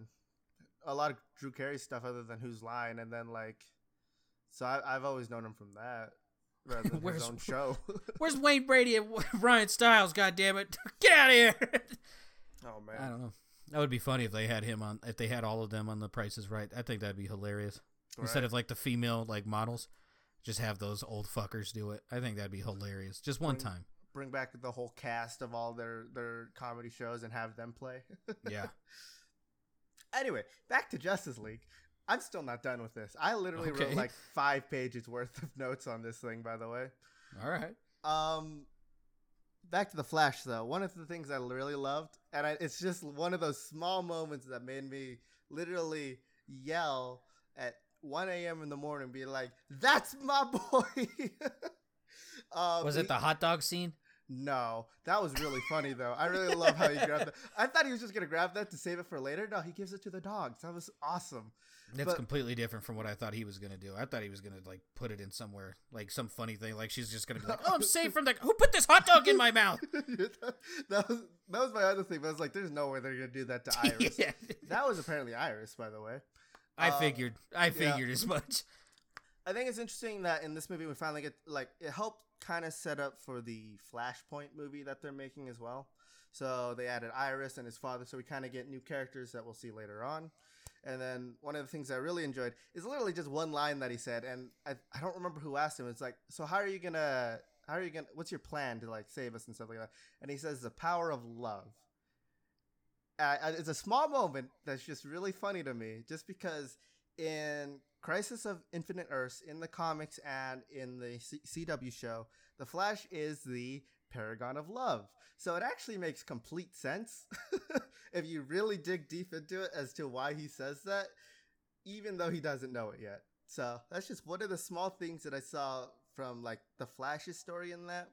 a lot of Drew Carey stuff other than Whose Line, and then like, so I, I've always known him from that rather than his own show. Where's Wayne Brady and Ryan Stiles? God damn it! Get out of here! oh man, I don't know. That would be funny if they had him on. If they had all of them on The Prices Right, I think that'd be hilarious. Instead of like the female like models, just have those old fuckers do it. I think that'd be hilarious. Just one Bring- time. bring back the whole cast of all their their comedy shows and have them play. Yeah. Anyway, back to Justice League. I'm still not done with this. I literally Okay. wrote like five pages worth of notes on this thing, by the way. All right. Um, back to the Flash though. One of the things I really loved, and I, it's just one of those small moments that made me literally yell at 1 a.m. in the morning, be like, "That's my boy." um, Was it the hot dog scene? No, that was really funny though. I really love how he grabbed that. I thought he was just gonna grab that to save it for later. No, he gives it to the dogs. That was awesome. That's But- completely different from what I thought he was gonna do. I thought he was gonna like put it in somewhere, like some funny thing. Like she's just gonna be like, "Oh, I'm safe from the who put this hot dog in my mouth." that was that was my other thing. But I was like, "There's no way they're gonna do that to Iris." yeah. That was apparently Iris, by the way. I Uh, figured. I figured as much. I think it's interesting that in this movie we finally get like it helped kind of set up for the Flashpoint movie that they're making as well. So they added Iris and his father, so we kind of get new characters that we'll see later on. And then one of the things I really enjoyed is literally just one line that he said, and I, I don't remember who asked him. It's like, so how are you gonna how are you gonna what's your plan to like save us and stuff like that? And he says the power of love. Uh, it's a small moment that's just really funny to me, just because in Crisis of Infinite Earths, in the comics and in the C- CW show, the Flash is the paragon of love. So it actually makes complete sense if you really dig deep into it as to why he says that, even though he doesn't know it yet. So that's just one of the small things that I saw from like the Flash's story in that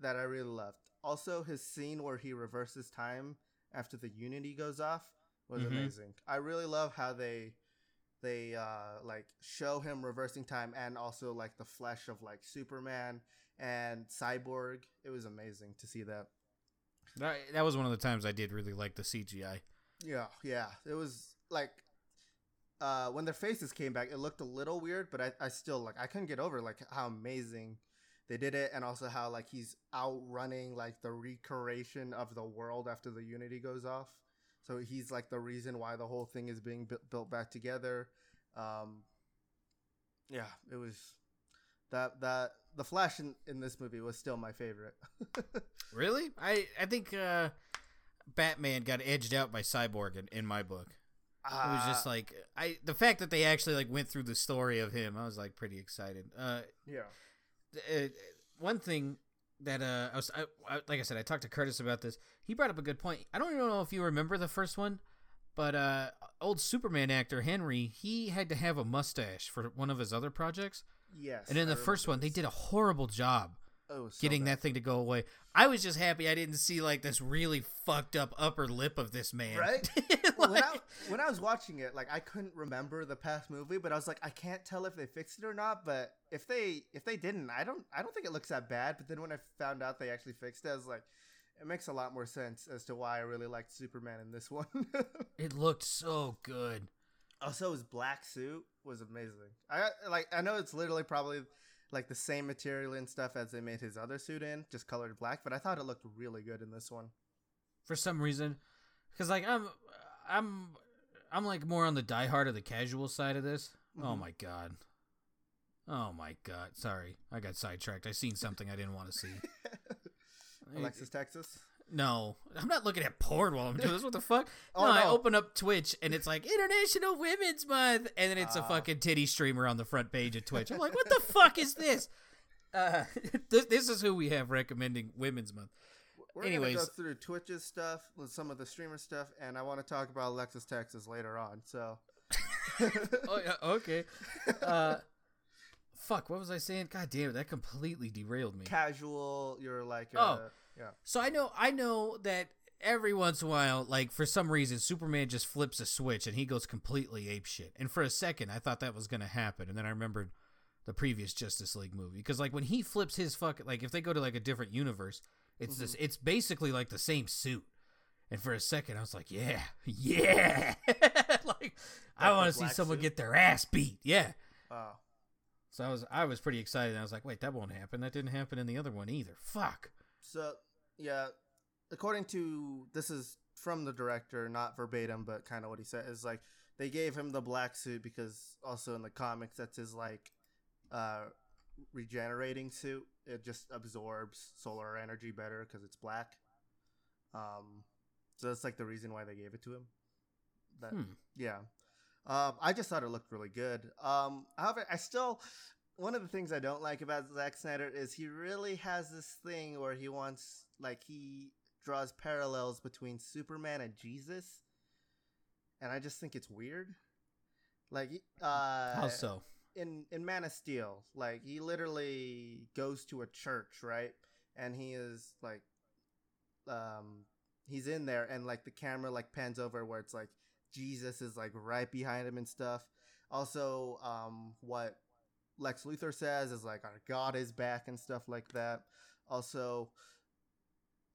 that I really loved. Also, his scene where he reverses time after the Unity goes off was Mhm. amazing. I really love how they they uh like show him reversing time and also like the flesh of like Superman and Cyborg. It was amazing to see that. That, that was one of the times I did really like the CGI. Yeah, yeah. It was like uh when their faces came back, it looked a little weird, but I, I still like I couldn't get over like how amazing they did it and also how like he's outrunning like the recreation of the world after the unity goes off. So he's like the reason why the whole thing is being bu- built back together. Um yeah, it was that that the Flash in, in this movie was still my favorite. Really? I I think uh, Batman got edged out by Cyborg in, in my book. It was just Ah, like I the fact that they actually like went through the story of him. I was like pretty excited. Uh, yeah. uh, one thing that uh, I was I, I, like I said, I talked to Curtis about this. He brought up a good point. I don't even know if you remember the first one, but uh, old Superman actor Henry, he had to have a mustache for one of his other projects. Yes. And in the first one, they did a horrible job Oh, so getting bad. that thing to go away. I was just happy I didn't see like this really fucked up upper lip of this man. Right? Like- when, I, when I was watching it, like I couldn't remember the past movie, but I was like, I can't tell if they fixed it or not. But if they if they didn't, I don't I don't think it looks that bad. But then when I found out they actually fixed it, I was like, it makes a lot more sense as to why I really liked Superman in this one. it looked so good. also, his black suit was amazing. I like I know it's literally probably like the same material and stuff as they made his other suit in, just colored black. But I thought it looked really good in this one. for some reason because like i'm i'm i'm like more on the diehard of the casual side of this oh Mhm. my god oh my god sorry i got sidetracked i seen something i didn't want to see Alexis, Texas. No i'm not looking at porn while i'm doing this what the fuck Oh, no, i open up twitch and it's like international women's month and then it's a Ah. fucking titty streamer on the front page of twitch i'm like what the fuck is this uh, this, this is who we have recommending women's month We're Anyways. gonna go through Twitch's stuff with some of the streamer stuff, and I want to talk about Alexis, Texas later on. So, oh yeah, okay. Uh, fuck, what was I saying? God damn it, that completely derailed me. casual, you're like, uh, Oh. Yeah, So I know, I know that every once in a while, like for some reason, Superman just flips a switch and he goes completely apeshit. And for a second, I thought that was gonna happen, and then I remembered the previous Justice League movie because, like, when he flips his fuck, like if they go to like a different universe, it's this, mm-hmm. it's basically like the same suit. And for a second, I was like, yeah, yeah, like I want to see someone suit? get their ass beat, yeah. oh, So I was I was pretty excited. I was like, wait, that won't happen. That didn't happen in the other one either. Fuck. so yeah. According to this is from the director, not verbatim, but kind of what he said is like they gave him the black suit because also in the comics that's his like uh regenerating suit. It just absorbs solar energy better because it's black. Um, so that's like the reason why they gave it to him. That Hmm. yeah. Um, I just thought it looked really good. Um, however, I still one of the things I don't like about Zack Snyder is he really has this thing where he wants like he draws parallels between Superman and Jesus, and I just think it's weird. Like, uh, How so? in in Man of Steel, like he literally goes to a church, right? And he is like, um, he's in there, and like the camera like pans over where it's like Jesus is like right behind him and stuff. Also, um, what Lex Luthor says is like our God is back and stuff like that. Also,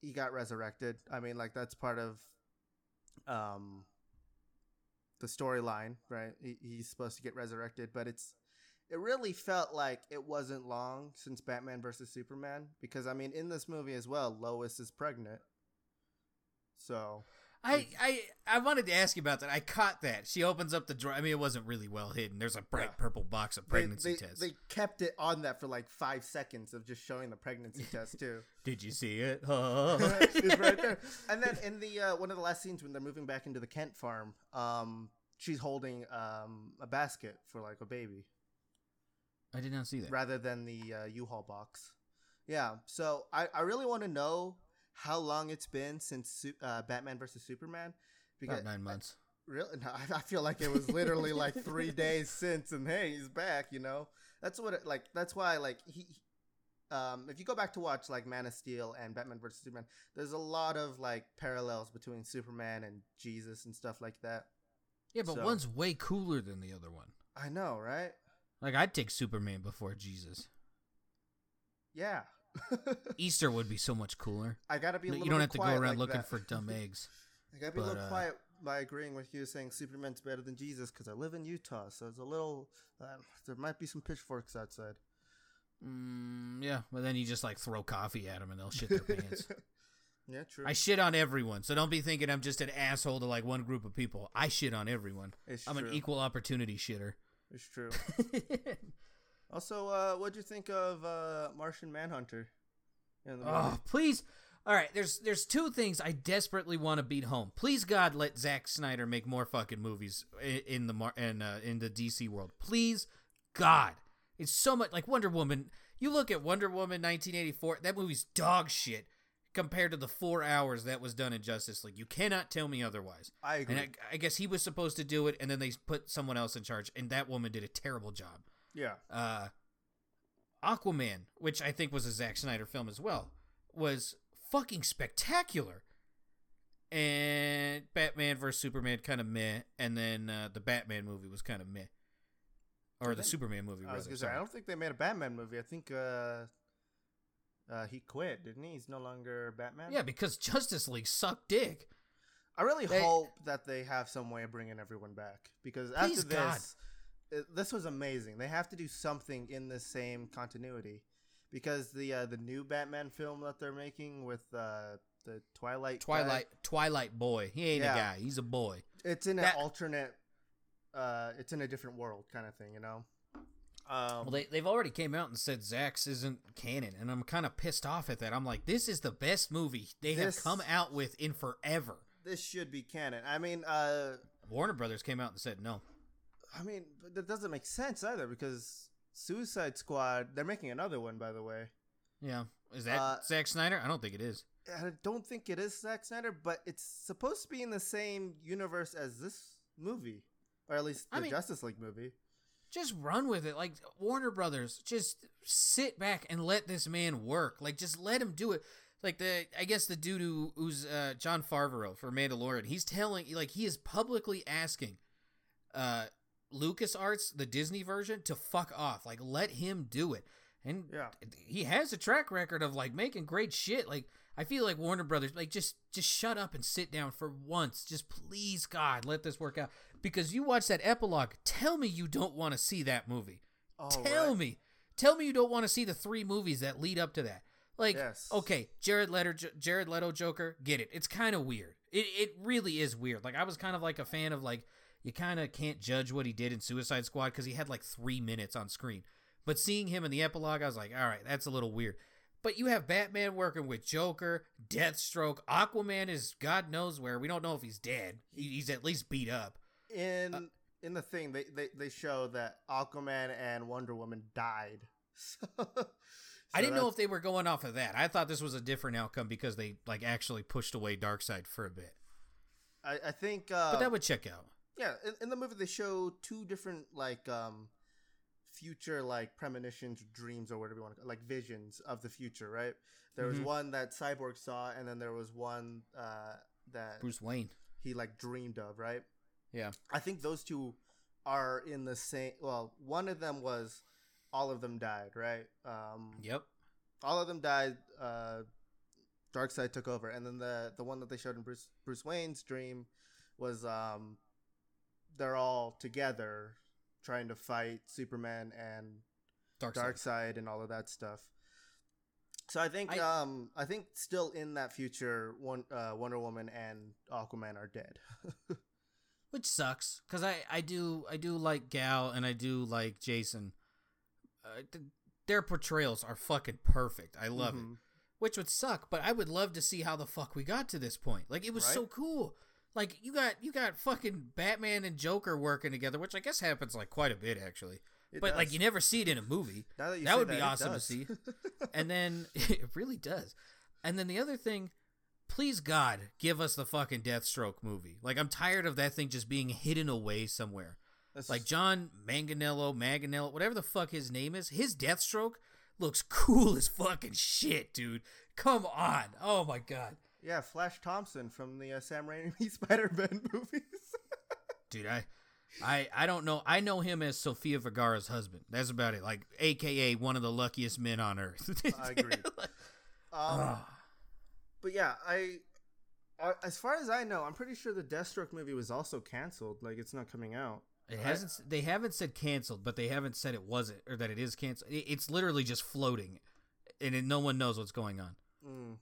he got resurrected. I mean, like that's part of, um, the storyline, right? He, he's supposed to get resurrected, but it's it really felt like it wasn't long since Batman versus Superman because I mean in this movie as well, Lois is pregnant. So I, I I wanted to ask you about that. I caught that. She opens up the drawer. I mean, it wasn't really well hidden. There's a bright Yeah. purple box of pregnancy they, tests. they kept it on that for like five seconds of just showing the pregnancy test too. Did you see it? it's right there. And then in the uh, one of the last scenes when they're moving back into the Kent farm, um, she's holding um, a basket for like a baby. I did not see that. rather than the uh, U-Haul box. Yeah, so I, I really want to know how long it's been since uh, Batman versus Superman. About nine months. really, no, I, I feel like it was literally like three days since, and hey, he's back. You know, that's what it, like. That's why like he. Um, if you go back to watch like Man of Steel and Batman versus Superman, there's a lot of like parallels between Superman and Jesus and stuff like that. Yeah, but So- one's way cooler than the other one. I know, right? Like I'd take Superman before Jesus. Yeah. Easter would be so much cooler. I gotta be. A You don't bit have to go around like looking that. for dumb eggs. I gotta be a But, little uh, quiet by agreeing with you saying Superman's better than Jesus because I live in Utah, so it's a little. Uh, there might be some pitchforks outside. Mm, yeah, but then you just like throw coffee at them and they'll shit their pants. yeah, true. I shit on everyone, so don't be thinking I'm just an asshole to like one group of people. I shit on everyone. it's I'm true. an equal opportunity shitter. It's true. also, uh, what'd you think of uh, Martian Manhunter? Oh, please. All right, there's there's two things I desperately want to beat home. Please God, let Zack Snyder make more fucking movies in, in the Mar- in uh, in the DC world. Please God. It's so much like Wonder Woman. You look at Wonder Woman 1984, that movie's dog shit compared to the 4 hours that was done in Justice League. You cannot tell me otherwise. I agree. And I, I guess he was supposed to do it, and then they put someone else in charge, and that woman did a terrible job. Yeah, Uh, Aquaman, which I think was a Zack Snyder film as well, was fucking spectacular. And Batman vs Superman kind of meh, and then uh, the Batman movie was kind of meh, or the think- Superman movie. I was rather, gonna say, I don't think they made a Batman movie. I think uh, uh, he quit, didn't he? He's no longer Batman. Yeah, because Justice League sucked dick. I really They- hope that they have some way of bringing everyone back because after this, it, this was amazing. They have to do something in the same continuity because the uh, the new Batman film that they're making with uh, the Twilight guy, Twilight, Twilight boy. He ain't Yeah. a guy. He's a boy. it's in an alternate, uh, it's in a different world kind of thing, you know. Um, Well, they they've already came out and said Zack's isn't canon, and I'm kind of pissed off at that. I'm like, this is the best movie they This- have come out with in forever. this should be canon. I mean, uh, Warner Brothers came out and said no. I mean, but that doesn't make sense either because Suicide Squad, they're making another one, by the way. Yeah, is that Uh, Zack Snyder? I don't think it is. I don't think it is Zack Snyder, but it's supposed to be in the same universe as this movie, or at least the I mean- Justice League movie. Just run with it, like Warner Brothers. Just sit back and let this man work. Like, just let him do it. Like the, I guess the dude who, who's uh, Jon Favreau for Mandalorian, he's telling, like, he is publicly asking, uh, Lucas Arts, the Disney version, to fuck off. Like, let him do it. And Yeah. he has a track record of like making great shit. Like, I feel like Warner Brothers, like, just just shut up and sit down for once. Just please, God, let this work out. Because you watch that epilogue, tell me you don't want to see that movie. Oh, tell right. me, tell me you don't want to see the three movies that lead up to that. Like, Yes. okay, Jared Leto, Jared Leto Joker, get it? It's kind of weird. It it really is weird. Like, I was kind of like a fan of like you kind of can't judge what he did in Suicide Squad because he had like three minutes on screen. But seeing him in the epilogue, I was like, all right, that's a little weird. But you have Batman working with Joker, Deathstroke, Aquaman is God knows where. We don't know if he's dead. He, he's at least beat up. In Uh, in the thing, they, they they show that Aquaman and Wonder Woman died. So, I didn't know if they were going off of that. I thought this was a different outcome because they like actually pushed away Darkseid for a bit. I, I think. Uh, But that would check out. Yeah, in, in the movie they show two different like um future like premonitions, dreams, or whatever you want to like visions of the future, right? There was Mhm. one that Cyborg saw, and then there was one uh that Bruce Wayne. he like dreamed of, right? Yeah. I think those two are in the same. Well, one of them was all of them died, right? Um, Yep. all of them died. Uh, Darkseid took over, and then the the one that they showed in Bruce Bruce Wayne's dream was um, they're all together trying to fight Superman and Darkseid. Darkseid and all of that stuff. So I think I- um I think still in that future, one uh, Wonder Woman and Aquaman are dead. which sucks because I I do I do like Gal and I do like Jason. Uh, th- their portrayals are fucking perfect. I love it. Mhm. Which would suck, but I would love to see how the fuck we got to this point. Like it was so cool. Like you got you got fucking Batman and Joker working together, which I guess happens like quite a bit actually. It but like you never see it in a movie. Now that, you that would be it awesome to see. and then it really does. And then the other thing, please God, give us the fucking Deathstroke movie. Like I'm tired of that thing just being hidden away somewhere. That's Like John Manganiello, Manganiello, whatever the fuck his name is, his Deathstroke looks cool as fucking shit, dude. Come on. Oh my god. Yeah, Flash Thompson from the uh, Sam Raimi Spider-Man movies. Dude, I I I don't know. I know him as Sofia Vergara's husband. That's about it. Like AKA one of the luckiest men on earth. I agree. Um, but yeah, I, I, as far as I know, I'm pretty sure the Deathstroke movie was also canceled. Like it's not coming out. It hasn't. They haven't said canceled, but they haven't said it wasn't or that it is canceled. It- It's literally just floating, and it, no one knows what's going on. Mm.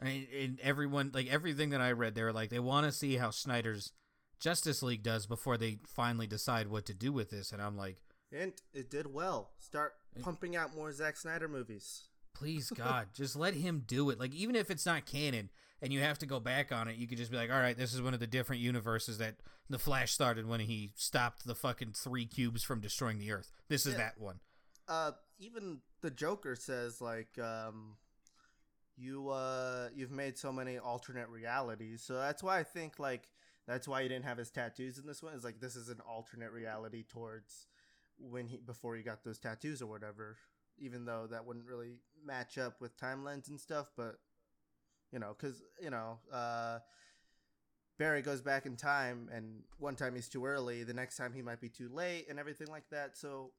I mean, and everyone like everything that I read, they were like they want to see how Snyder's Justice League does before they finally decide what to do with this. And I'm like, And it did well. Start pumping out more Zack Snyder movies. please God, just let him do it. Like even if it's not canon and you have to go back on it, you could just be like, all right, this is one of the different universes that the Flash started when he stopped the fucking three cubes from destroying the Earth. This is Yeah. that one. Uh, even the Joker says like, um, you uh, you've made so many alternate realities. So that's why I think like that's why he didn't have his tattoos in this one. Is like this is an alternate reality towards when he before he got those tattoos or whatever. even though that wouldn't really match up with timelines and stuff. But you know, because you know, uh, Barry goes back in time, and one time he's too early, the next time he might be too late, and everything like that. So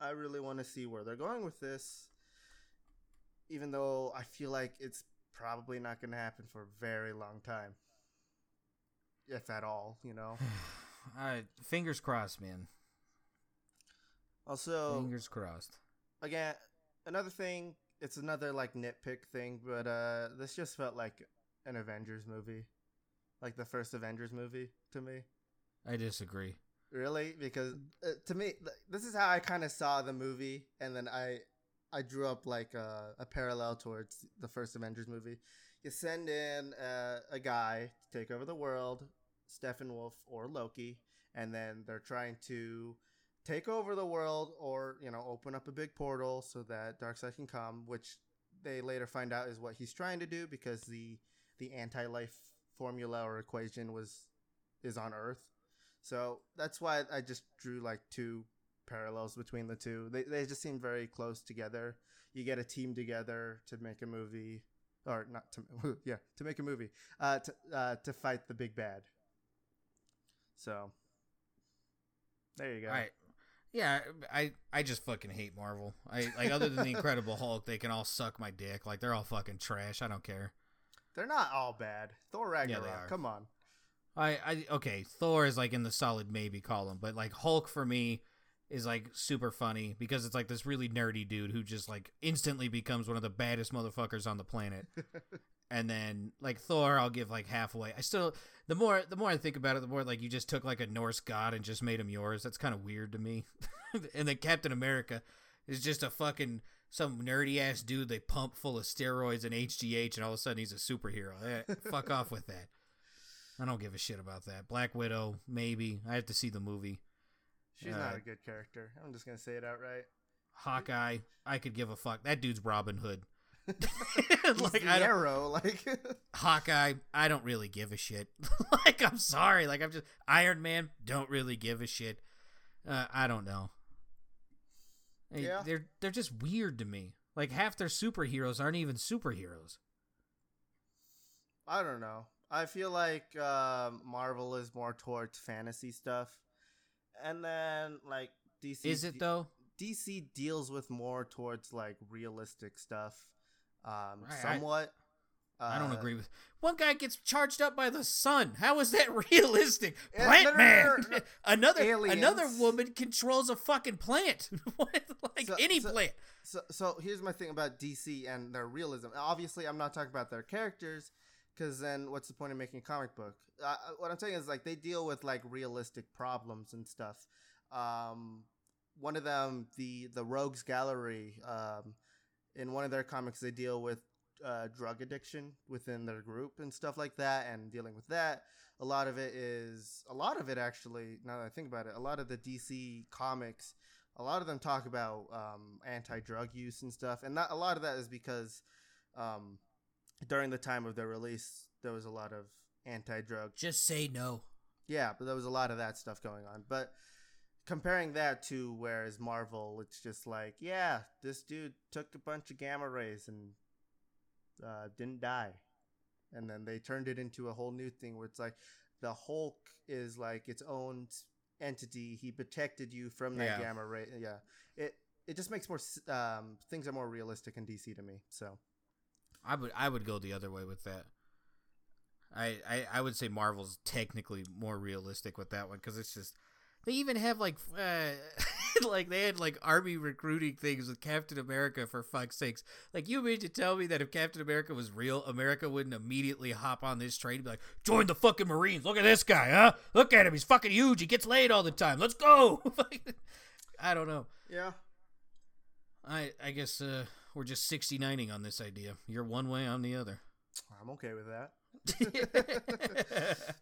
I really want to see where they're going with this, even though I feel like it's probably not going to happen for a very long time, if at all. You know. I fingers crossed, man. Also, Fingers crossed. again, another thing. It's another like nitpick thing, but uh, this just felt like an Avengers movie, like the first Avengers movie to me. I disagree. Really, because uh, to me, th- this is how I kind of saw the movie, and then I, I drew up like a, a parallel towards the first Avengers movie. You send in uh, a guy to take over the world, Steppenwolf or Loki, and then they're trying to take over the world or you know open up a big portal so that Darkseid can come, which they later find out is what he's trying to do because the the anti-life formula or equation was is on Earth. So that's why I just drew like two parallels between the two. They they just seem very close together. You get a team together to make a movie, or not to yeah to make a movie uh, to uh, to fight the big bad. So there you go. All right. Yeah, I I just fucking hate Marvel. I like other than the Incredible Hulk, they can all suck my dick. Like they're all fucking trash. I don't care. They're not all bad. Thor they Ragnarok, are. come on. I I okay, Thor is like in the solid maybe column, but like Hulk for me is like super funny because it's like this really nerdy dude who just like instantly becomes one of the baddest motherfuckers on the planet. and then like Thor, I'll give like halfway. I still the more the more I think about it, the more like you just took like a Norse god and just made him yours. That's kind of weird to me. and then Captain America is just a fucking some nerdy ass dude they pump full of steroids and HGH, and all of a sudden he's a superhero. Eh, fuck off with that. I don't give a shit about that. Black Widow, maybe. I have to see the movie. She's Uh, not a good character. I'm just gonna say it outright. Hawkeye, I could give a fuck. That dude's Robin Hood. Like I arrow, like Hawkeye, I don't really give a shit. like I'm sorry, like I'm just Iron Man, don't really give a shit. Uh, I don't know. Yeah. They're they're just weird to me. Like half their superheroes aren't even superheroes. I don't know. I feel like um, Marvel is more towards fantasy stuff, and then like DC Is it though? DC deals with more towards like realistic stuff, um, Right, I- somewhat. I don't Uh, agree with. One guy gets charged up by the sun. How is that realistic? Plant man. no, no, no. another Aliens. another woman controls a fucking plant. Like So- any so- plant. So, so here's my thing about DC and their realism. Obviously, I'm not talking about their characters, because then what's the point of making a comic book? Uh, what I'm saying is like they deal with like realistic problems and stuff. Um, one of them, the the Rogues Gallery, um, in one of their comics, they deal with uh, drug addiction within their group and stuff like that, and dealing with that. A lot of it is a lot of it actually. Now that I think about it, a lot of the DC comics a lot of them talk about um, anti-drug use and stuff, and that, a lot of that is because um, during the time of their release, there was a lot of anti-drug. Just say no. Yeah, but there was a lot of that stuff going on. But comparing that to whereas Marvel, it's just like, yeah, this dude took a bunch of gamma rays and uh, didn't die, and then they turned it into a whole new thing where it's like the Hulk is like its own entity. He protected you from that Yeah. gamma ray. Yeah, it it just makes more um, things are more realistic in DC to me. So I would I would go the other way with that. I I, I would say Marvel's technically more realistic with that one because it's just they even have like uh, like they had like army recruiting things with Captain America for fuck's sakes. Like you mean to tell me that if Captain America was real, America wouldn't immediately hop on this train and be like, join the fucking Marines. Look at this guy, huh? Look at him. He's fucking huge. He gets laid all the time. Let's go. I don't know. yeah, I I guess uh, we're just 69ing on this idea. You're one way, I'm the other. I'm okay with that.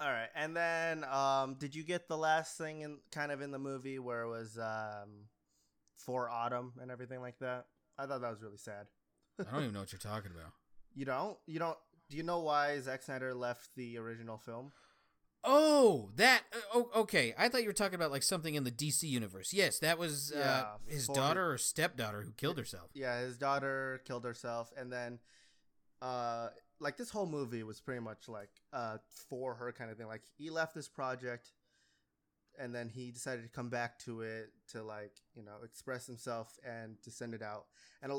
All right, and then um, did you get the last thing in kind of in the movie where it was um, for Autumn and everything like that? I thought that was really sad. I don't even know what you're talking about. You don't? You don't? Do you know why Zack Snyder left the original film? Oh, that oh, okay. I thought you were talking about like something in the DC universe. Yes, that was uh, Yeah, his daughter or stepdaughter who killed herself. Yeah, his daughter killed herself, and then, uh, like this whole movie was pretty much like uh for her kind of thing. Like he left this project, and then he decided to come back to it to like you know express himself and to send it out. And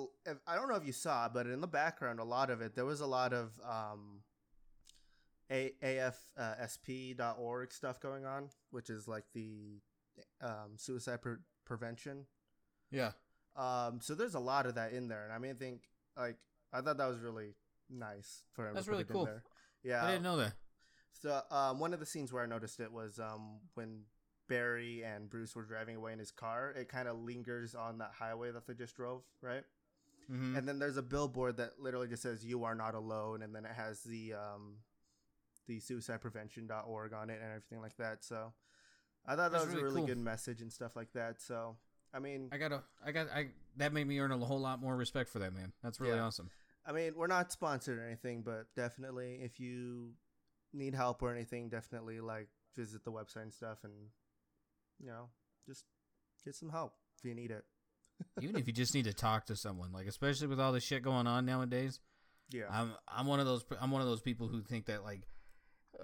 I don't know if you saw, but in the background, a lot of it there was a lot of um. A- AFSP.org stuff going on, which is like the um, suicide pre- prevention Yeah. um, so there's a lot of that in there, and I mean, I think like I thought that was really nice for him. That's really cool. there. Yeah. I didn't know that. So um, one of the scenes where I noticed it was um, when Barry and Bruce were driving away in his car. It kind of lingers on that highway that they just drove, right? hmm And then there's a billboard that literally just says "You are not alone," and then it has the um, the suicideprevention.org on it and everything like that. So I thought that That's was really a really cool. good message and stuff like that. So I mean, I gotta, I got, I that made me earn a whole lot more respect for that man. That's really Yeah. awesome. I mean, we're not sponsored or anything, but definitely if you need help or anything, definitely like visit the website and stuff and you know, just get some help if you need it. Even if you just need to talk to someone, like especially with all the shit going on nowadays, Yeah. I'm I'm one of those I'm one of those people who think that like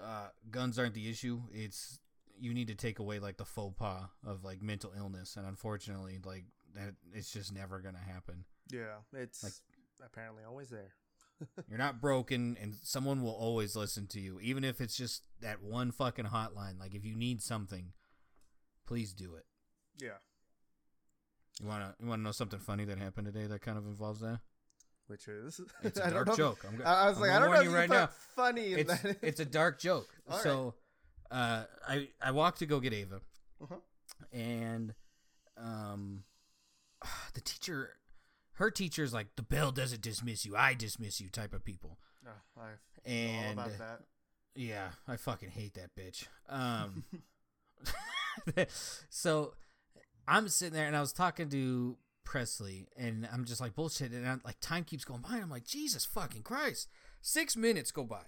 uh, guns aren't the issue. It's you need to take away like the faux pas of like mental illness, and unfortunately, like that it's just never gonna happen. yeah. It's like- apparently always there. You're not broken, and someone will always listen to you, even if it's just that one fucking hotline. Like if you need something, please do it. Yeah. You wanna you wanna know something funny that happened today that kind of involves that? Which is It's a dark joke. I'm I was I'm like, I don't know if you right now. funny it's it's a dark joke. All right. so, uh, I I walked to go get Ava, Uh-huh. and um, the teacher, her teacher's like the bell doesn't dismiss you, I dismiss you type of people, Oh, I know all and about that. yeah, I fucking hate that bitch. Um, so I'm sitting there and I was talking to Presley and I'm just like bullshit and I'm, like time keeps going by and I'm like Jesus fucking Christ, six minutes go by,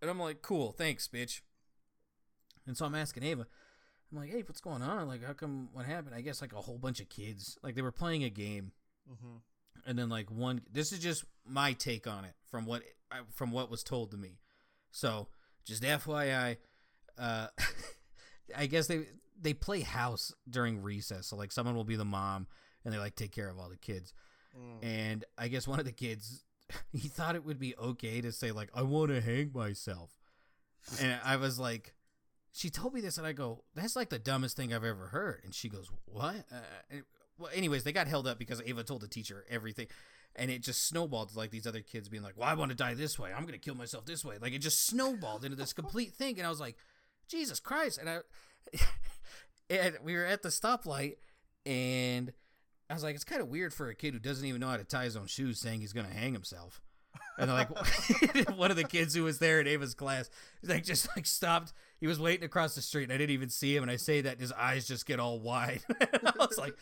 and I'm like cool, thanks, bitch. And so I'm asking Ava, I'm like, hey, what's going on? Like, how come? What happened? I guess like a whole bunch of kids, like they were playing a game hmm and then like one this is just my take on it from what from what was told to me so just fyi uh i guess they they play house during recess so like someone will be the mom and they like take care of all the kids. Mm. and i guess one of the kids he thought it would be okay to say like i want to hang myself. And i was like she told me this and i go that's like the dumbest thing i've ever heard. And she goes what? Uh, and- well anyways they got held up because ava told the teacher everything and it just snowballed like these other kids being like well i want to die this way. I'm gonna kill myself this way. Like it just snowballed into this complete thing and i was like jesus christ. And i and we were at the stoplight and I was like, it's kind of weird for a kid who doesn't even know how to tie his own shoes saying he's gonna hang himself. And like one of the kids who was there in Ava's class, like just like stopped. He was waiting across the street, and I didn't even see him. And I say that, his eyes just get all wide. I was like,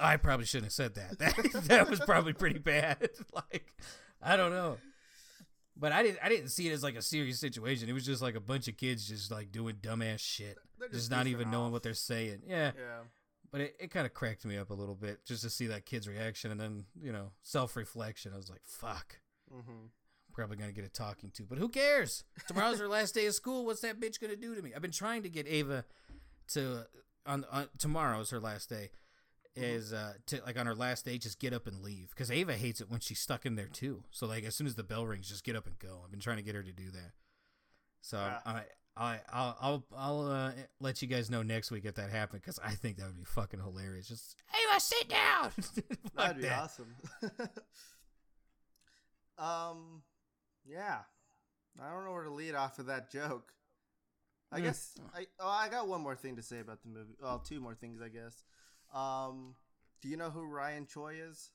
I probably shouldn't have said that. That that was probably pretty bad. like, I don't know. But I didn't. I didn't see it as like a serious situation. It was just like a bunch of kids just like doing dumbass shit, They're just not goofing even knowing what they're saying. Yeah, Yeah. But it, it kind of cracked me up a little bit just to see that kid's reaction and then you know self reflection. I was like, fuck, hmm probably gonna get a talking to, but who cares? Tomorrow's her last day of school. What's that bitch gonna do to me? I've been trying to get Ava to on, on tomorrow's her last day. Is uh to like on her last day just get up and leave because Ava hates it when she's stuck in there too. So like as soon as the bell rings, just get up and go. I've been trying to get her to do that. So Yeah. I I I'll I'll, I'll uh, let you guys know next week if that happened because I think that would be fucking hilarious. Just Ava, sit down. That'd be that. awesome. um, yeah. I don't know where to lead off of that joke. I Hmm. guess I oh I got one more thing to say about the movie. Well, two more things I guess. Um, do you know who Ryan Choi is?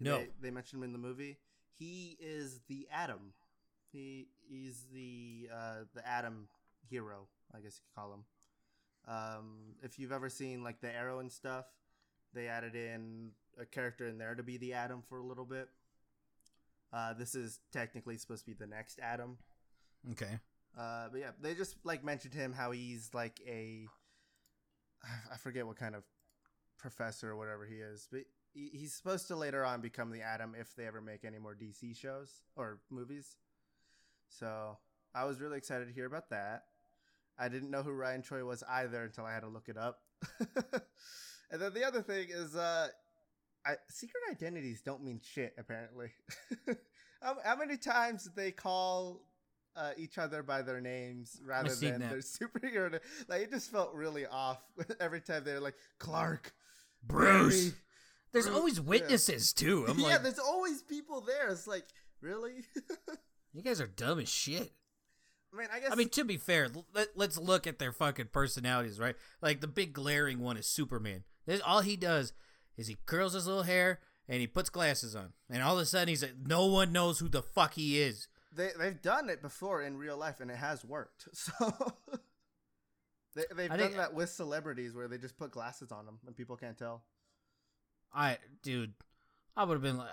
No. They, they mentioned him in the movie. He is the Atom. He he's the uh, the Atom hero, I guess you could call him. Um, if you've ever seen like the Arrow and stuff, they added in a character in there to be the Atom for a little bit. Uh, this is technically supposed to be the next Atom. Okay. Uh, but yeah, they just like mentioned him how he's like a I forget what kind of professor or whatever he is, but he's supposed to later on become the Atom if they ever make any more DC shows or movies. So I was really excited to hear about that. I didn't know who Ryan Choi was either until I had to look it up. and then the other thing is, uh, I, secret identities don't mean shit. Apparently, how, how, many times did they call uh, each other by their names rather than their superhero? Like it just felt really off every time they're like Clark, Bruce. Barry, there's Bruce, always witnesses yeah. too. I'm yeah, like, there's always people there. It's like really. You guys are dumb as shit. I mean, I guess. I mean, to be fair, let, us look at their fucking personalities, right? Like the big glaring one is Superman. This, all he does is he curls his little hair and he puts glasses on, and all of a sudden he's like, no one knows who the fuck he is. They they've done it before in real life, and it has worked. So they, have done that with celebrities where they just put glasses on them and people can't tell. I, dude, I would have been like.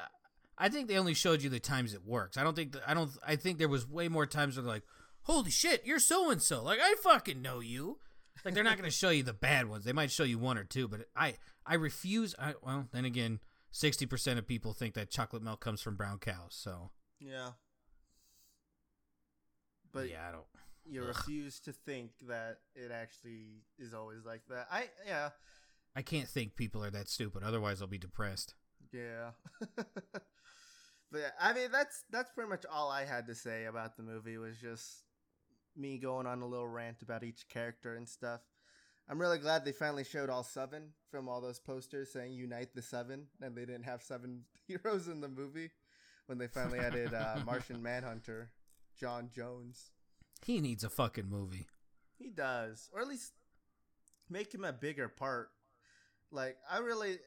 I think they only showed you the times it works. I don't think that, I don't I think there was way more times where like, holy shit, you're so and so. Like I fucking know you. Like they're not going to show you the bad ones. They might show you one or two, but I I refuse. I well, then again, sixty percent of people think that chocolate milk comes from brown cows. So yeah, but yeah, I don't. You ugh. refuse to think that it actually is always like that. I yeah. I can't think people are that stupid. Otherwise, I'll be depressed. Yeah. but yeah, I mean that's that's pretty much all I had to say about the movie was just me going on a little rant about each character and stuff. I'm really glad they finally showed all seven from all those posters saying "Unite the Seven, and they didn't have seven heroes in the movie when they finally added uh, Martian Manhunter, John Jones. He needs a fucking movie. He does, or at least make him a bigger part. Like I really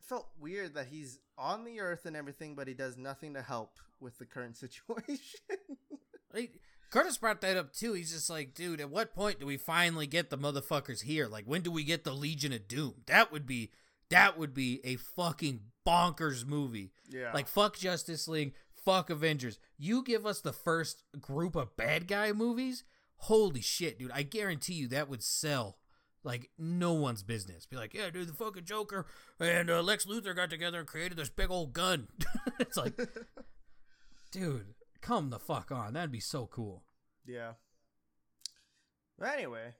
felt weird that he's on the Earth and everything, but he does nothing to help with the current situation. like, Curtis brought that up too. He's just like, dude, at what point do we finally get the motherfuckers here? Like, when do we get the Legion of Doom? That would be that would be a fucking bonkers movie. Yeah. Like fuck Justice League, fuck Avengers. You give us the first group of bad guy movies. Holy shit, dude. I guarantee you that would sell like no one's business. Be like, yeah, dude, the fucking Joker and uh, Lex Luthor got together and created this big old gun. it's like, dude, come the fuck on. That'd be so cool. Yeah. But anyway,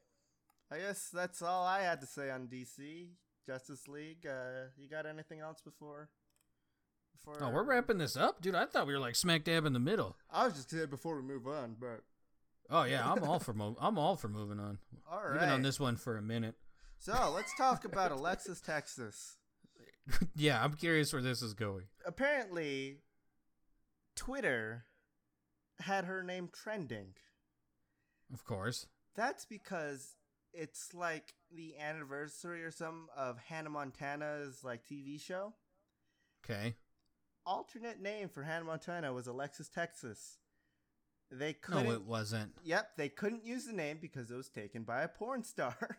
I guess that's all I had to say on DC Justice League. Uh, you got anything else before? Before oh, we're wrapping this up, dude. I thought we were like smack dab in the middle. I was just saying before we move on, but oh yeah, I'm all for mo- I'm all for moving on. All right, we've been on this one for a minute. So let's talk about Alexis Texas. yeah, I'm curious where this is going. Apparently, Twitter had her name trending. Of course. That's because it's like the anniversary or some of Hannah Montana's like TV show. Okay. Alternate name for Hannah Montana was Alexis Texas. They couldn't. No, it wasn't. Yep, they couldn't use the name because it was taken by a porn star.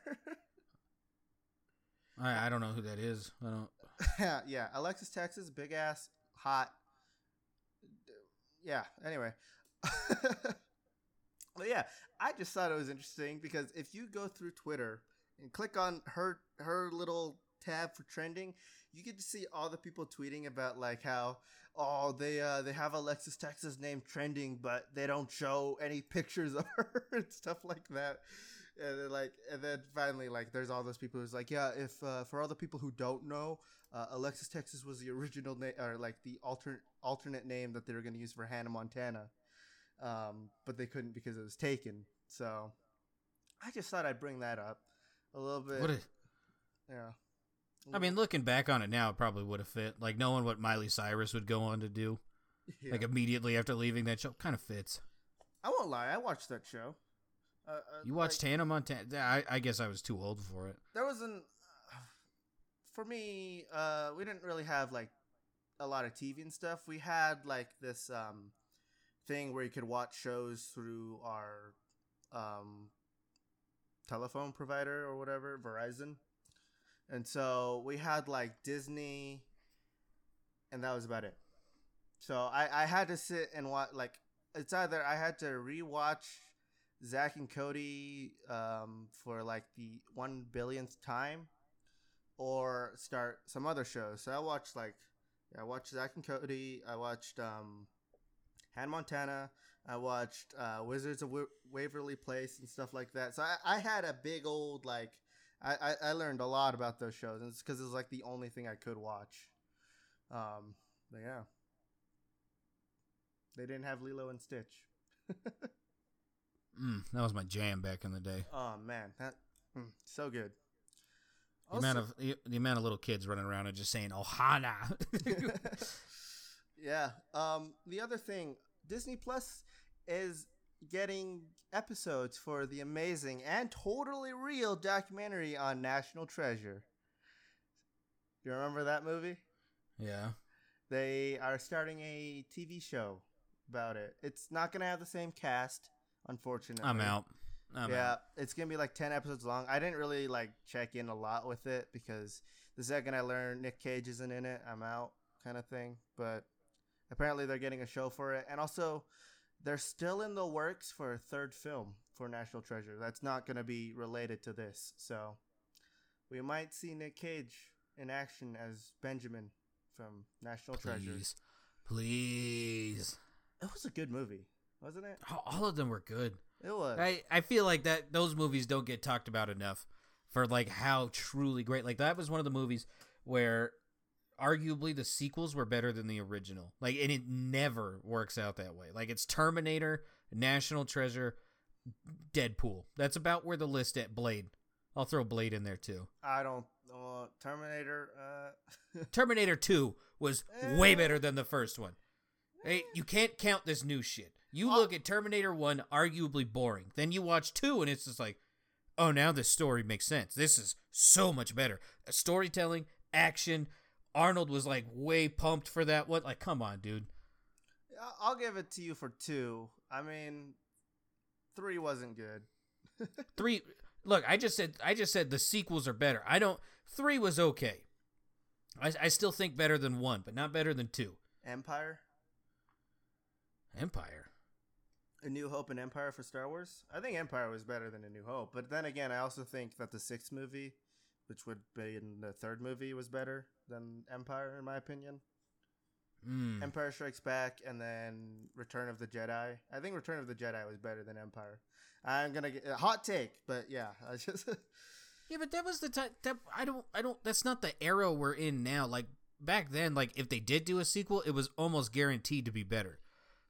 I I don't know who that is. I don't. yeah, yeah. Alexis Texas, big ass, hot. Yeah. Anyway, well, yeah, I just thought it was interesting because if you go through Twitter and click on her her little tab for trending, you get to see all the people tweeting about like how oh they uh they have Alexis Texas name trending, but they don't show any pictures of her and stuff like that. And then, like, and then finally, like, there's all those people who's like, yeah, if uh, for all the people who don't know, uh, Alexis Texas was the original name or like the alternate alternate name that they were going to use for Hannah Montana um, but they couldn't because it was taken. So I just thought I'd bring that up a little bit. What a, yeah. I mean, looking back on it now, it probably would have fit. Like knowing what Miley Cyrus would go on to do, yeah. like immediately after leaving that show, kind of fits. I won't lie, I watched that show. Uh, uh, you watched like, Hannah Montana? I, I, guess I was too old for it. There was an, uh, for me, uh, we didn't really have like a lot of TV and stuff. We had like this um, thing where you could watch shows through our um, telephone provider or whatever, Verizon. And so we had like Disney, and that was about it. So I, I had to sit and watch like it's either I had to rewatch Zack and Cody um, for like the one billionth time, or start some other shows. So I watched like I watched Zack and Cody. I watched um, Han Montana. I watched uh, Wizards of Wa- Waverly Place and stuff like that. So I, I had a big old like I, I, I learned a lot about those shows, and it's because it was like the only thing I could watch. Um, but yeah, they didn't have Lilo and Stitch. Mm, that was my jam back in the day. Oh man, that mm, so good. The amount of the, the amount of little kids running around and just saying "Ohana." yeah. Um, the other thing, Disney Plus is getting episodes for the amazing and totally real documentary on National Treasure. Do you remember that movie? yeah. They are starting a TV show about it. It's not going to have the same cast, unfortunately. I'm out. I'm yeah, out. it's gonna be like ten episodes long. I didn't really like check in a lot with it because the second I learned Nick Cage isn't in it, I'm out, kind of thing. But apparently they're getting a show for it, and also they're still in the works for a third film for National Treasure. That's not gonna be related to this, so we might see Nick Cage in action as Benjamin from National Treasure. Please, please. It was a good movie, wasn't it? All- All of them were good. It was. I I feel like that those movies don't get talked about enough for like how truly great. Like that was one of the movies where arguably the sequels were better than the original. Like and it never works out that way. Like it's Terminator, National Treasure, Deadpool. That's about where the list at Blade. I'll throw Blade in there too. I don't. Uh, Terminator. Uh, Terminator 2 was way better than the first one. Hey, you can't count this new shit. You look at Terminator 1, arguably boring. Then you watch 2, and it's just like, oh, now this story makes sense. This is so much better. Storytelling, action. Arnold was like way pumped for that one. Like, come on, dude. I'll give it to you for two. I mean, three wasn't good. Three. Look, I just said I just said the sequels are better. I don't. Three was okay. I, I still think better than one, but not better than two. Empire, Empire. A New Hope, and Empire for Star Wars. I think Empire was better than A New Hope, but then again, I also think that the sixth movie, which would be in the third movie, was better than Empire, in my opinion. Mm. Empire Strikes Back, and then Return of the Jedi. I think Return of the Jedi was better than Empire. I'm gonna get a hot take, but yeah, I just Yeah, but that was the time that I don't I don't that's not the era we're in now. Like back then, like if they did do a sequel, it was almost guaranteed to be better.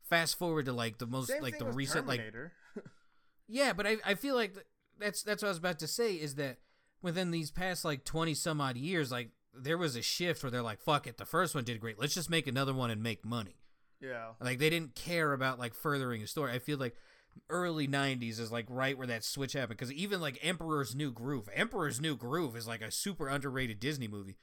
Fast forward to like the most Same like the recent like Yeah, but I I feel like that's that's what I was about to say is that within these past like 20 some odd years like there was a shift where they're like fuck it, the first one did great. Let's just make another one and make money. yeah, Like they didn't care about like furthering a story. I feel like early 90s is like right where that switch happened because even like Emperor's New Groove, Emperor's New Groove is like a super underrated Disney movie.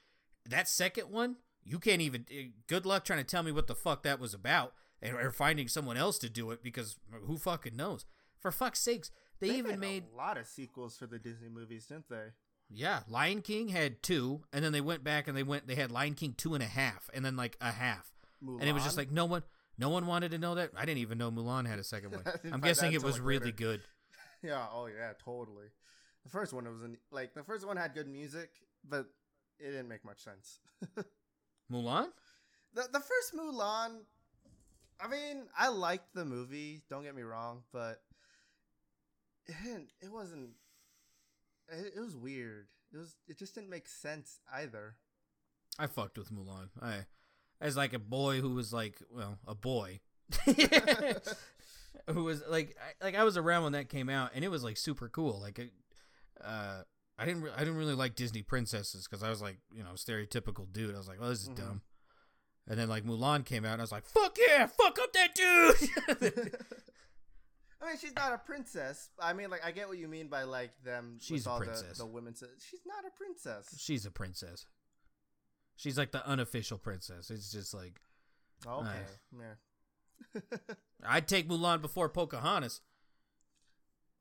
That second one, you can't even. eh, Good luck trying to tell me what the fuck that was about, and or finding someone else to do it because who fucking knows? For fuck's sakes, they, They even made a lot of sequels for the Disney movies, didn't they? Yeah, Lion King had two, and then they went back and they went they had Lion King two and a half, and then like a half, and it was just like no one. No one wanted to know that. I didn't even know Mulan had a second one. I'm guessing it was like, really good. Yeah, oh yeah, totally. The first one was in, like the first one had good music, but it didn't make much sense. Mulan? the the first Mulan, I mean, I liked the movie. Don't get me wrong, but it. It wasn't. It, it was weird. It was. It just didn't make sense either. I fucked with Mulan. I, as like a boy who was like, well, a boy, who was like, I, like I was around when that came out, and it was like super cool. Like, it, uh, I didn't, re- I didn't really like Disney princesses because I was like, you know, stereotypical dude. I was like, well, this is Mhm. dumb. And then like Mulan came out, and I was like, fuck yeah, fuck up that dude. I mean, she's not a princess. I mean, like, I get what you mean by like them. She's all princess. The, the women. She's not a princess. She's a princess. She's like the unofficial princess. It's just like Okay. Nice. Yeah. I'd take Mulan before Pocahontas.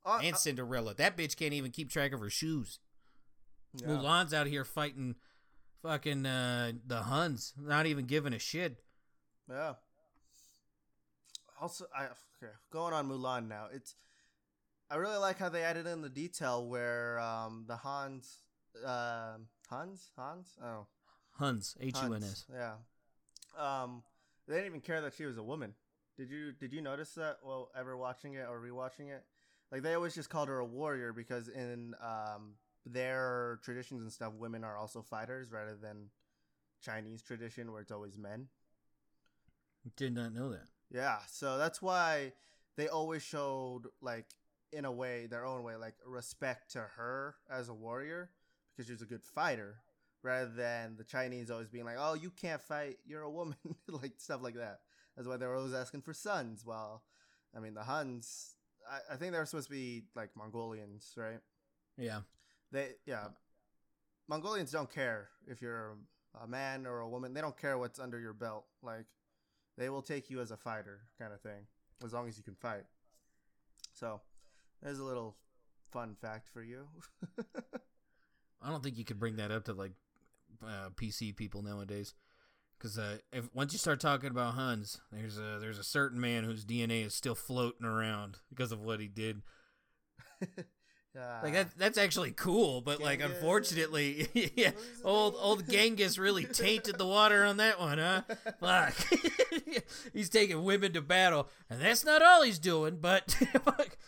Oh, and uh, Cinderella. That bitch can't even keep track of her shoes. yeah. Mulan's out here fighting fucking uh, the Huns, not even giving a shit. Yeah. Also, I okay going on Mulan now. It's I really like how they added in the detail where um, the Hans, uh, Hans, Hans, oh, Huns, H U N S. Yeah. Um, they didn't even care that she was a woman. Did you did you notice that? Well, ever watching it or rewatching it? Like they always just called her a warrior because in um their traditions and stuff, women are also fighters rather than Chinese tradition where it's always men. Did not know that. Yeah, so that's why they always showed like in a way their own way like respect to her as a warrior because she's a good fighter rather than the Chinese always being like, "Oh, you can't fight, you're a woman," like stuff like that. That's why they were always asking for sons. Well, I mean the Huns, I, I think they were supposed to be like Mongolians, right? Yeah. They yeah, Mongolians don't care if you're a man or a woman. They don't care what's under your belt. Like they will take you as a fighter, kind of thing, as long as you can fight. So there's a little fun fact for you. I don't think you could bring that up to like uh, PC people nowadays, because uh, if once you start talking about Huns, there's a there's a certain man whose DNA is still floating around because of what he did. yeah, Like that that's actually cool, but like unfortunately, yeah, What was his old old Genghis really tainted the water on that one, huh? Fuck. he's taking women to battle, and that's not all he's doing. But fuck,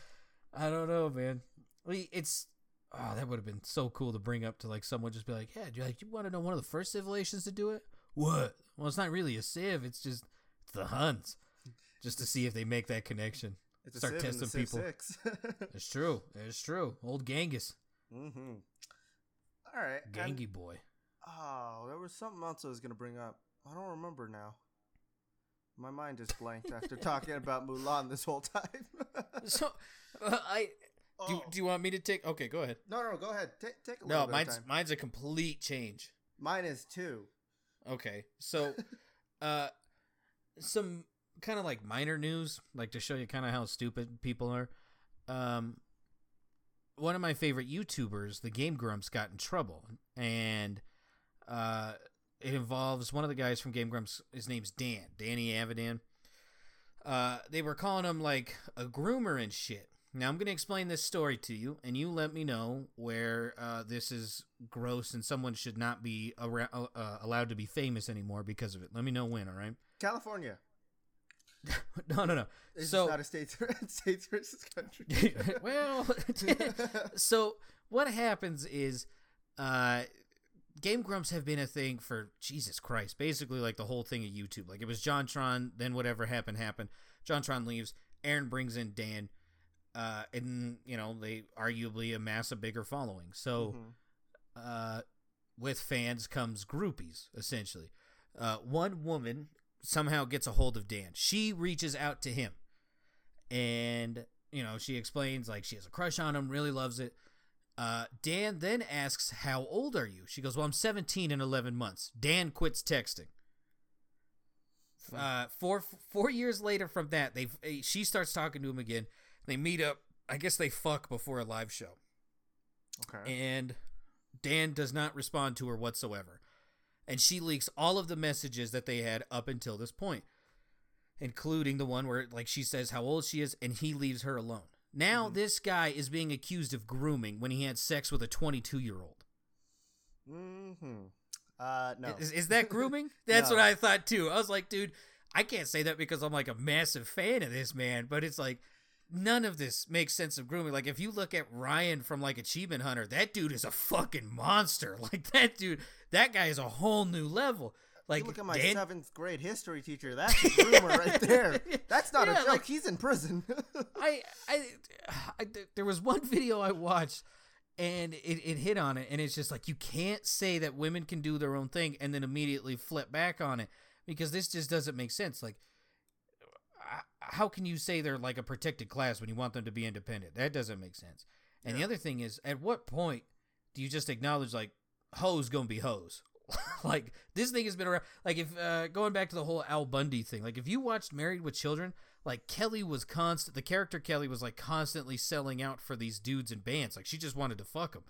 I don't know, man. It's oh, that would have been so cool to bring up to like someone just be like, yeah, do you like you want to know one of the first civilizations to do it? What? Well, it's not really a civ. It's just it's the Huns, just to see if they make that connection. It's start Civ in the testing people. 6. It's true. It's true. Old Genghis, mm-hmm. All right. Gangy boy. oh, there was something else I was gonna bring up. I don't remember now. My mind just blanked after talking about Mulan this whole time. So, uh, I do. Oh. Do you want me to take? Okay, go ahead. No, no, go ahead. Take take a little No, mine's mine's a complete change. Mine is too. Okay, so, uh, some kind of like minor news, like to show you kind of how stupid people are. Um, one of my favorite YouTubers, the Game Grumps, got in trouble, and uh, it involves one of the guys from Game Grumps. His name's Dan, Danny Avidan. Uh, they were calling him like a groomer and shit. Now I'm gonna explain this story to you, and you let me know where uh, this is gross and someone should not be around, uh, allowed to be famous anymore because of it. Let me know when. All right? California. no, no, no. It's So- not a state states versus country. well, so what happens is, uh, Game Grumps have been a thing for Jesus Christ, basically like the whole thing of YouTube. Like it was JonTron, then whatever happened happened. JonTron leaves. Arin brings in Dan, uh, and you know they arguably amass a bigger following. So, Mhm. uh, with fans comes groupies essentially. Uh, one woman somehow gets a hold of Dan. She reaches out to him, and you know she explains like she has a crush on him, really loves it. Uh, Dan then asks, "How old are you?" She goes, "Well, I'm 17 in 11 months." Dan quits texting. Uh, four four years later from that, they she starts talking to him again. They meet up. I guess they fuck before a live show Okay. and Dan does not respond to her whatsoever. And she leaks all of the messages that they had up until this point, including the one where like she says how old she is and he leaves her alone. Now this guy is being accused of grooming when he had sex with a 22-year-old. Mm-hmm. Uh, no. Is, is that grooming? That's No. what I thought too. I was like, dude, I can't say that because I'm like a massive fan of this man, but it's like none of this makes sense of grooming. Like if you look at Ryan from like Achievement Hunter, that dude is a fucking monster. Like that dude, that guy is a whole new level. Like you look at my Dan- seventh grade history teacher. That's a groomer right there. That's not Yeah, a joke. like- He's in prison. I, I, I, there was one video I watched and it, it hit on it and it's just like you can't say that women can do their own thing and then immediately flip back on it because this just doesn't make sense like how can you say they're like a protected class when you want them to be independent? That doesn't make sense. And the other thing is at what point do you just acknowledge like hoes gonna be hoes? Like this thing has been around like if uh, going back to the whole al bundy thing like if you watched married with children like kelly was constant the character kelly was like constantly selling out for these dudes and bands like she just wanted to fuck them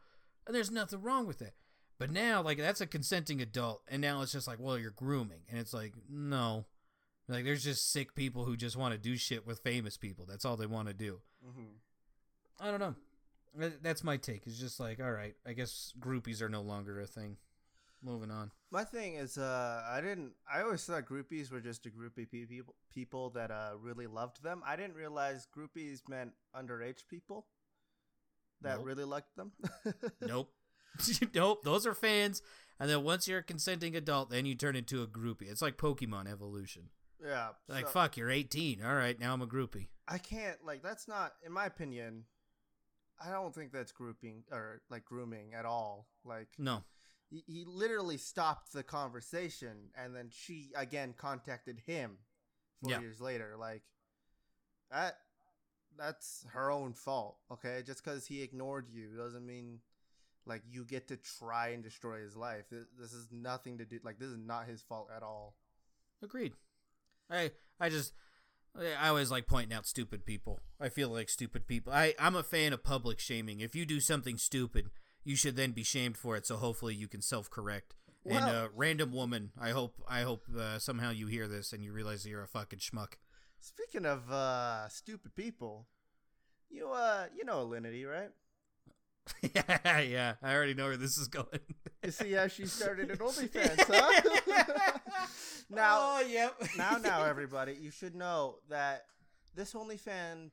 and there's nothing wrong with that. But now like that's a consenting adult and now it's just like well you're grooming. And it's like no like there's just sick people who just want to do shit with famous people that's all they want to do mm-hmm. I don't know. That's my take. It's just like, all right, I guess groupies are no longer a thing. Moving on. My thing is, uh, I didn't. I always thought groupies were just a group of people people that uh really loved them. I didn't realize groupies meant underage people that Nope. really liked them. Nope. nope. Those are fans. And then once you're a consenting adult, then you turn into a groupie. It's like Pokemon evolution. Yeah. Like, so fuck, you're 18. All right, now I'm a groupie. I can't like that's not in my opinion. I don't think that's grouping or like grooming at all. Like No. he, he literally stopped the conversation and then she again contacted him four Yeah. years later like that that's her own fault okay just because he ignored you doesn't mean like you get to try and destroy his life this, this is nothing to do like this is not his fault at all Agreed. I I just I always like pointing out stupid people. I feel like stupid people. I I'm a fan of public shaming. If you do something stupid, you should then be shamed for it. So hopefully you can self correct. and Well- uh, random woman, I hope I hope uh, somehow you hear this and you realize that you're a fucking schmuck. speaking of uh stupid people you uh you know alinity right yeah, yeah. I already know where this is going. you see how she started an OnlyFans, huh? now, oh, yep. now, now, everybody, you should know that this OnlyFans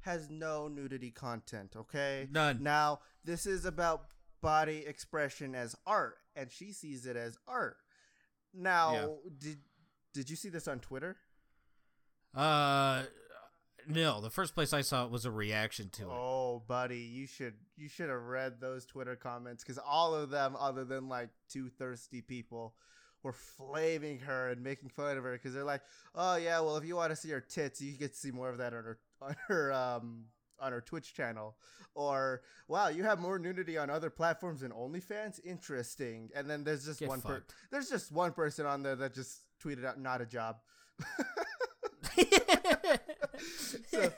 has no nudity content. Okay, None. Now, this is about body expression as art, and she sees it as art. Now, Yeah. did did you see this on Twitter? Uh, no. The first place I saw it was a reaction to it. Oh, buddy, you should you should have read those Twitter comments because all of them, other than like two thirsty people, were flaming her and making fun of her because they're like, "Oh yeah, well if you want to see her tits, you get to see more of that on her on her um on her Twitch channel." Or, "Wow, you have more nudity on other platforms than OnlyFans. Interesting." And then there's just Get one per- there's just one person on there that just tweeted out, "Not a job." So-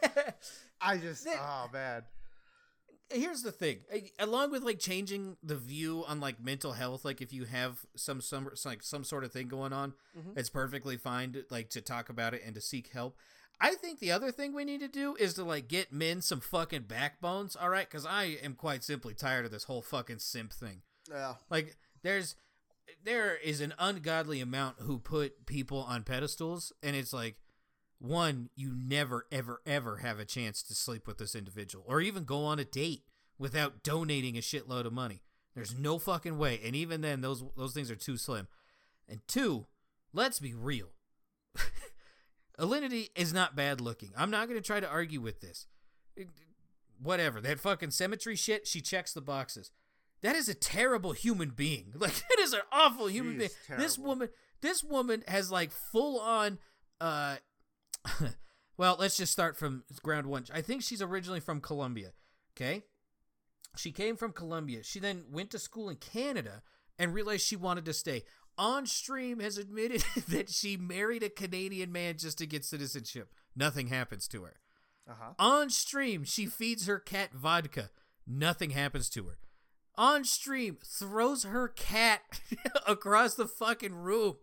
I just, Th- oh man. here's the thing along with like changing the view on like mental health like if you have some some like some sort of thing going on Mhm. it's perfectly fine to, like to talk about it and to seek help i think the other thing we need to do is to like get men some fucking backbones all right because i am quite simply tired of this whole fucking simp thing Yeah. like there's there is an ungodly amount who put people on pedestals and it's like one you never ever ever have a chance to sleep with this individual or even go on a date without donating a shitload of money. There's no fucking way. And even then those those things are too slim. And two let's be real. Alinity is not bad looking. I'm not going to try to argue with this. Whatever. That fucking symmetry shit she checks the boxes. That is a terrible human being. Like that is an awful human being. is this woman this woman has like full on uh well let's just start from ground one i think she's originally from colombia okay she came from colombia she then went to school in canada and realized she wanted to stay on stream has admitted that she married a canadian man just to get citizenship nothing happens to her Uh huh. on stream, she feeds her cat vodka. Nothing happens to her. On stream, throws her cat across the fucking room.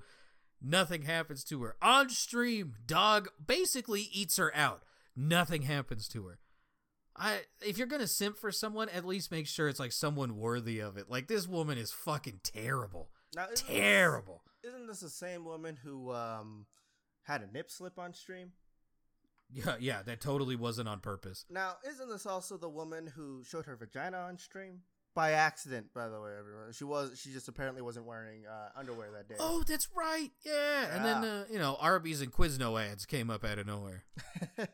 Nothing happens to her. On stream, dog basically eats her out. Nothing happens to her. I if you're gonna simp for someone, at least make sure it's like someone worthy of it. Like this woman is fucking terrible. Now, isn't this- Terrible. Isn't this the same woman who um had a nip slip on stream? Yeah, yeah, that totally wasn't on purpose. Now, isn't this also the woman who showed her vagina on stream? By accident, by the way, everyone. She was. She just apparently wasn't wearing uh, underwear that day. Oh, that's right. Yeah. And then, uh, you know, Arby's and Quizno ads came up out of nowhere.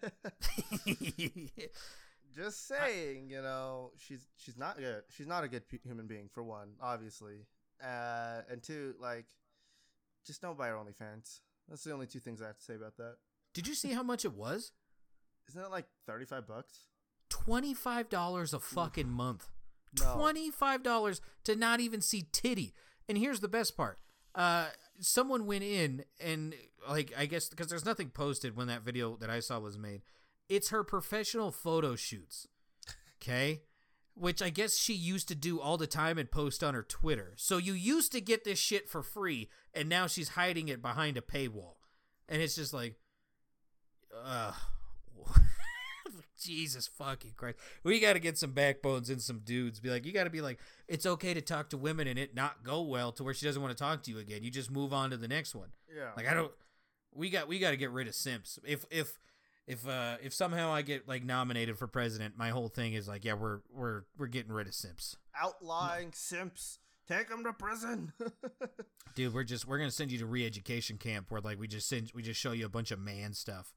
just saying, you know, she's she's not good. She's not a good human being for one, obviously, uh, and two, like, just don't buy her OnlyFans. That's the only two things I have to say about that. Did you see how much it was? Isn't it like thirty five bucks? $25 a fucking month. No. $25 to not even see titty. And here's the best part. Uh, someone went in and, like, I guess, because there's nothing posted when that video that I saw was made. It's her professional photo shoots. Okay? Which I guess she used to do all the time and post on her Twitter. So you used to get this shit for free, and now she's hiding it behind a paywall. And it's just like, uh, Jesus fucking Christ. We got to get some backbones in some dudes. Be like, you got to be like, it's okay to talk to women and it not go well to where she doesn't want to talk to you again. You just move on to the next one. Yeah. Like I don't. We got we got to get rid of simps. If if if uh if somehow I get like nominated for president, my whole thing is like, yeah, we're we're we're getting rid of simps. Outlawing simps. Take them to prison. Dude, we're just we're gonna send you to re-education camp where like we just send we just show you a bunch of man stuff,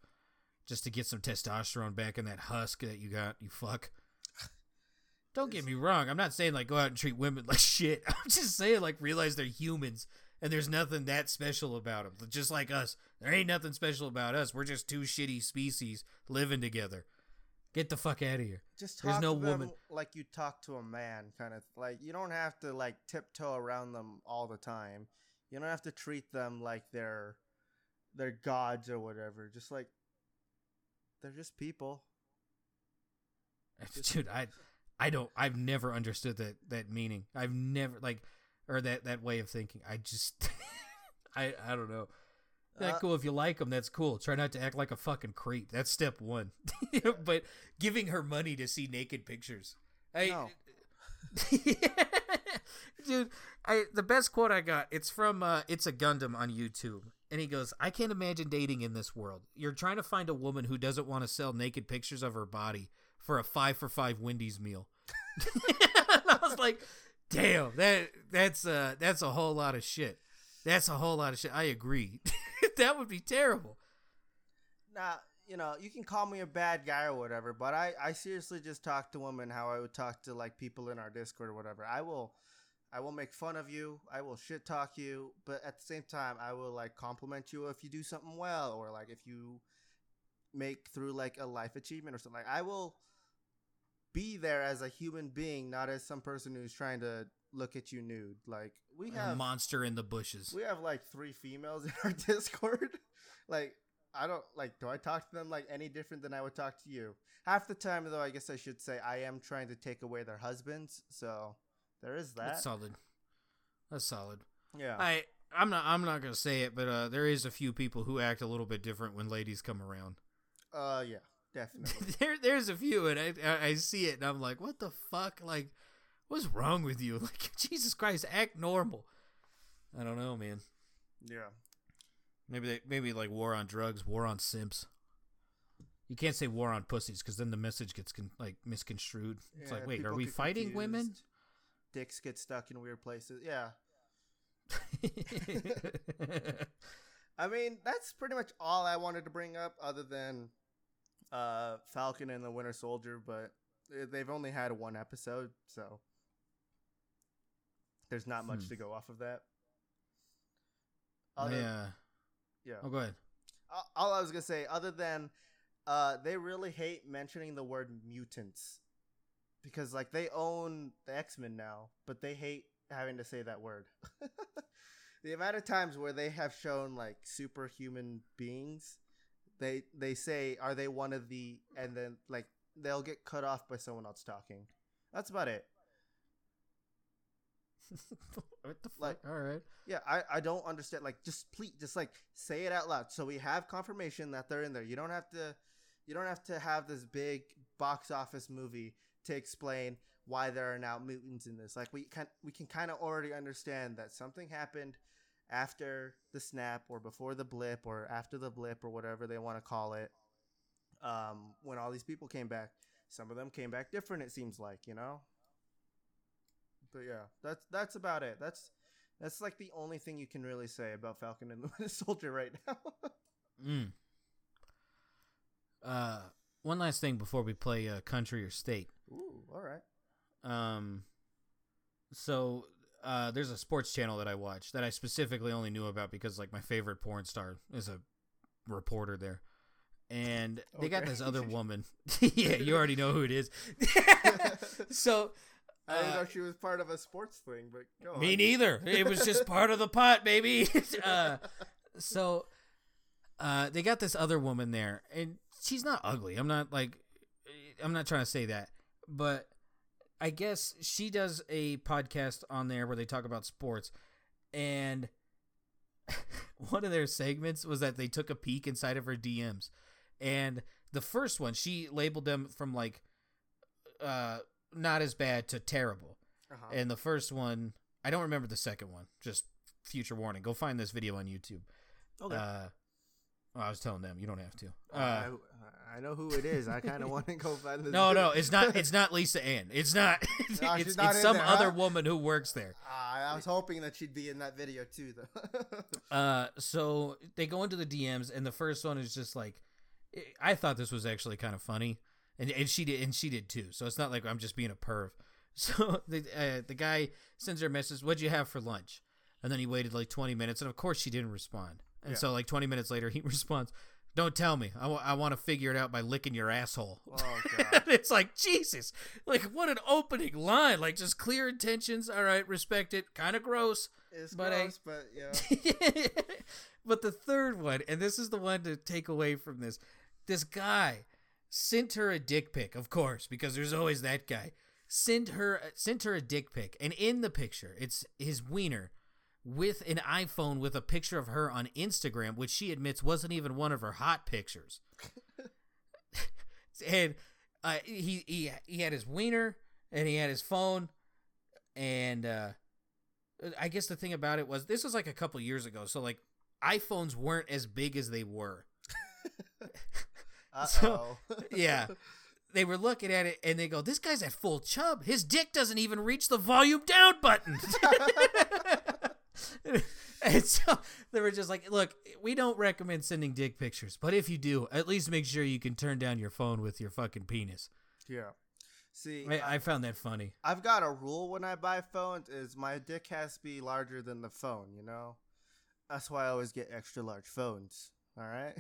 just to get some testosterone back in that husk that you got. You fuck. Don't get me wrong. I'm not saying like go out and treat women like shit. I'm just saying like realize they're humans and there's nothing that special about them. Just like us, there ain't nothing special about us. We're just two shitty species living together. Get the fuck out of here. Just There's no to them woman- like you talk to a man, kind of like you don't have to like tiptoe around them all the time. You don't have to treat them like they're they're gods or whatever. Just like they're just people. dude i i don't i've never understood that that meaning. I've never like or that that way of thinking. I just i i don't know. That's Uh, cool if you like them that's cool. Try not to act like a fucking creep. That's step one. But giving her money to see naked pictures. I, No. dude i the best quote i got it's from uh it's a gundam on youtube and he goes i can't imagine dating in this world. You're trying to find a woman who doesn't want to sell naked pictures of her body for a five for five wendy's meal. And i was like damn that that's uh that's a whole lot of shit. That's a whole lot of shit. I agree. That would be terrible. Now, you know, you can call me a bad guy or whatever, but I, I seriously just talk to women how I would talk to like people in our Discord or whatever. I will, I will make fun of you. I will shit talk you, but at the same time, I will like compliment you if you do something well or like if you make through like a life achievement or something. Like I will be there as a human being, not as some person who's trying to look at you nude. Like we a have monster in the bushes we have like three females in our Discord. like, I don't like. Do I talk to them like any different than I would talk to you? Half the time, though, I guess I should say I am trying to take away their husbands. So there is that. that's solid that's solid yeah. I I'm not I'm not gonna say it, but uh, there is a few people who act a little bit different when ladies come around. uh, yeah, definitely. there there's a few, and I, I I see it, and I'm like, what the fuck? Like, what's wrong with you? Like, Jesus Christ, act normal. I don't know, man. yeah. Maybe they maybe like war on drugs, war on simps. You can't say war on pussies because then the message gets con- like misconstrued. It's like, wait, are we fighting women? Dicks get stuck in weird places. Yeah. I mean, that's pretty much all I wanted to bring up, other than uh, Falcon and the Winter Soldier. But they've only had one episode, so there's not much Hmm. to go off of that. Other, yeah. yeah. Oh, go ahead. All- All I was gonna say, other than uh, they really hate mentioning the word mutants because, like, they own the X Men now, but they hate having to say that word. the amount of times where they have shown like superhuman beings, they they say, "Are they one of the?" and then like they'll get cut off by someone else talking. That's about it. what the fuck? Like- All right. Yeah, I, I don't understand. Like, just please, just like say it out loud, so we have confirmation that they're in there. You don't have to, you don't have to have this big box office movie to explain why there are now mutants in this. Like, we can we can kind of already understand that something happened after the snap, or before the blip, or after the blip, or whatever they want to call it. Um, when all these people came back, some of them came back different. It seems like you know. But yeah, that's that's about it. That's that's like the only thing you can really say about Falcon and the Soldier right now. Mm. Uh, one last thing before we play uh, country or state. Ooh, all right. Um, so uh, there's a sports channel that I watch that I specifically only knew about because like my favorite porn star is a reporter there, and they got this other woman. yeah, you already know who it is. so. I didn't uh, know she was part of a sports thing, but go me on. neither. It was just part of the pot, baby. uh, so uh, they got this other woman there, and she's not ugly. I'm not like, I'm not trying to say that, but I guess she does a podcast on there where they talk about sports, and one of their segments was that they took a peek inside of her DMs, and the first one she labeled them from like uh not as bad to terrible. Uh-huh. And the first one, I don't remember the second one. Just future warning. Go find this video on YouTube. okay. Uh, well, I was telling them you don't have to. Uh, Uh, I, I know who it is. I kind of want to go find this. no, no, it's not. It's not Lisa Ann. It's not. No, it's not it's some there, other huh? woman who works there. Ah, I was hoping that she'd be in that video too, though. Uh, so they go into the DMs, and the first one is just like, I thought this was actually kind of funny, and and she did, and she did too. So it's not like I'm just being a perv. So the uh, the guy sends her a message, "What'd you have for lunch?" And then he waited like 20 minutes, and of course she didn't respond. And Yeah. so like 20 minutes later, he responds, "Don't tell me. I want to figure it out by licking your asshole." oh god. it's like Jesus, like what an opening line! Like just clear intentions. All right, respect it. Kind of gross. It's But I- gross, but yeah. but the third one, and this is the one to take away from this, this guy sent her a dick pic, of course, because there's always that guy. Sent her sent her a dick pic, and in the picture, it's his wiener with an iPhone with a picture of her on Instagram, which she admits wasn't even one of her hot pictures. and uh, he he he had his wiener and he had his phone, and uh, I guess the thing about it was this was like a couple years ago, so like iPhones weren't as big as they were. So-. Yeah. They were looking at it and they go, This guy's at full chub. His dick doesn't even reach the volume down button. And so they were just like, Look, we don't recommend sending dick pictures, but if you do, at least make sure you can turn down your phone with your fucking penis. yeah. See, I, I found that funny. I've got a rule when I buy phones: is my dick has to be larger than the phone. You know, that's why I always get extra large phones. All right.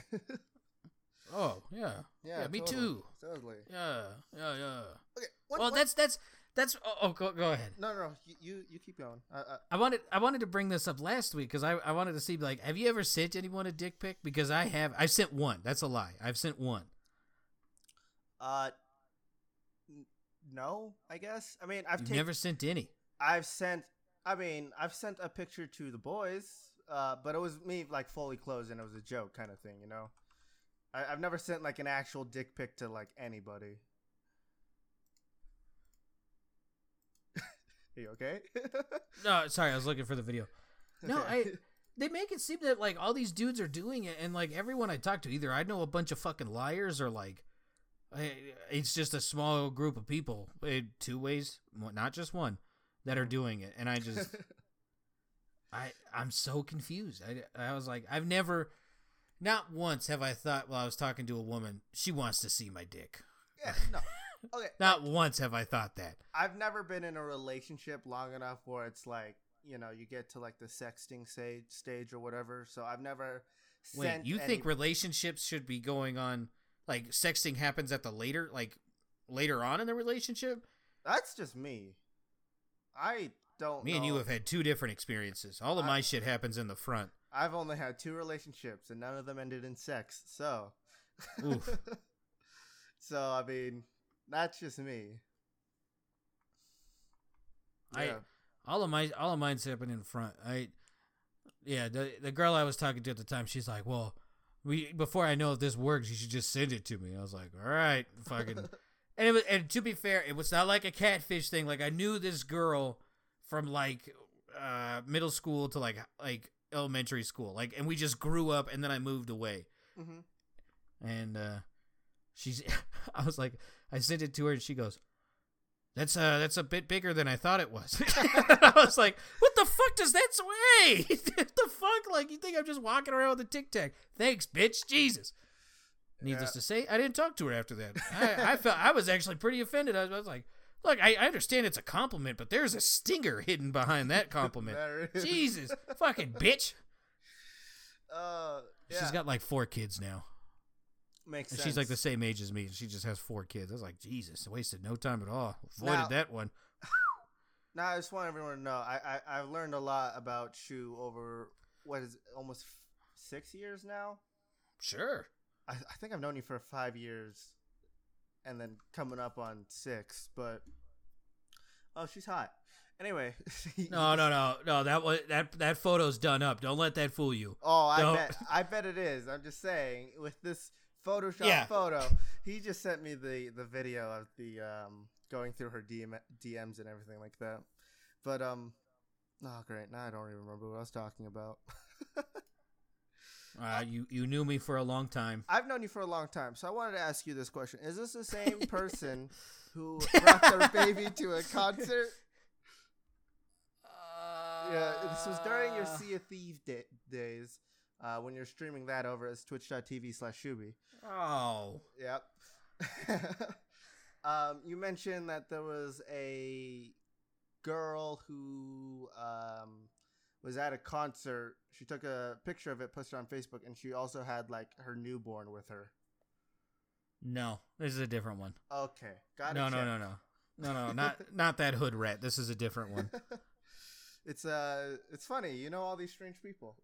Oh, yeah. Yeah, me totally, too. Totally. Yeah, yeah, yeah. Okay. What, Well, what- that's, that's, that's, oh, oh go, go ahead. no, no, no. You, you, you keep going. Uh, uh, I wanted I wanted to bring this up last week because I, I wanted to see like have you ever sent anyone a dick pic because I have I've sent one that's a lie I've sent one uh, n- no. I guess. I mean, I've never sent any I've sent. I mean, I've sent a picture to the boys, uh, but it was me like fully clothed and it was a joke kind of thing, you know. I, I've never sent like an actual dick pic to like anybody. Are you okay? no sorry I was looking for the video no I they make it seem that like all these dudes are doing it and like everyone I talk to either I know a bunch of fucking liars or like I- it's just a small group of people eh, two ways not just one that are doing it and I just I I'm so confused. I I was like I've never not once have I thought while I was talking to a woman she wants to see my dick. yeah, no. Okay. Not once have I thought that. I've never been in a relationship long enough where it's like, you know, you get to like the sexting stage stage or whatever. So I've never Wait, you any- think relationships should be going on like sexting happens at the later like later on in the relationship? That's just me. I don't Me and you have had two different experiences. All of I- my shit happens in the front. I've only had two relationships and none of them ended in sex. So, Oof. so I mean, that's just me. I Yeah. all of my all of mine's happened in front. I yeah, the the girl I was talking to at the time, she's like, "Well, we before I know if this works, you should just send it to me." I was like, "All right, fucking." and it was, and to be fair, it was not like a catfish thing. Like I knew this girl from like uh middle school to like like elementary school. Like and we just grew up and then I moved away. Mhm. And uh she's I was like I sent it to her and she goes, That's a that's a bit bigger than I thought it was. I was like, What the fuck does that say? what the fuck? Like you think I'm just walking around with a tic tac. Thanks, bitch. Jesus. Needless Yeah. to say, I didn't talk to her after that. I, I felt I was actually pretty offended. I was, I was like, Look, I, I understand it's a compliment, but there's a stinger hidden behind that compliment. Jesus, fucking bitch. Uh, yeah. She's got like four kids now. Makes And sense. she's like the same age as me. and She just has four kids. I was like, Jesus, wasted no time at all. Avoided Now- that one. Now, I just want everyone to know I, I I've learned a lot about Shu over what is it, almost f- six years now. Sure. I, I think I've known you for five years, and then coming up on six. But oh, she's hot. Anyway. No, no, no, no. That was that that photo's done up. Don't let that fool you. Oh, I Don't- bet I bet it is. I'm just saying with this Photoshop Yeah. photo. He just sent me the the video of the um going through her DM, DMs and everything like that. But um, oh great, now I don't even remember what I was talking about. Uh, you you knew me for a long time. I've known you for a long time, so I wanted to ask you this question: Is this the same person who brought their baby to a concert? Yeah, this was during your Uh, Sea of Thieves da- days, uh, when you're streaming that over as twitch.tv slash Shuby. Oh, Yep. um, you mentioned that there was a girl who um, was at a concert. She took a picture of it, posted it on Facebook, and she also had like her newborn with her. no, this is a different one. Okay, got No, it. no, no, no, no, no, not not that hood rat. This is a different one. it's uh, it's funny. You know all these strange people.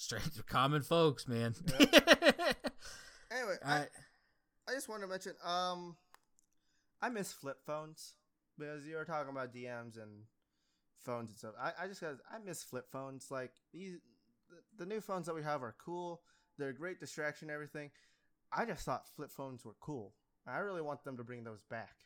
Strange, common folks, man. anyway, I, I, I just want to mention, um, I miss flip phones because you were talking about DMs and phones and stuff. I, I just got, I miss flip phones. Like these, the, the new phones that we have are cool. They're a great distraction, and everything. I just thought flip phones were cool. I really want them to bring those back.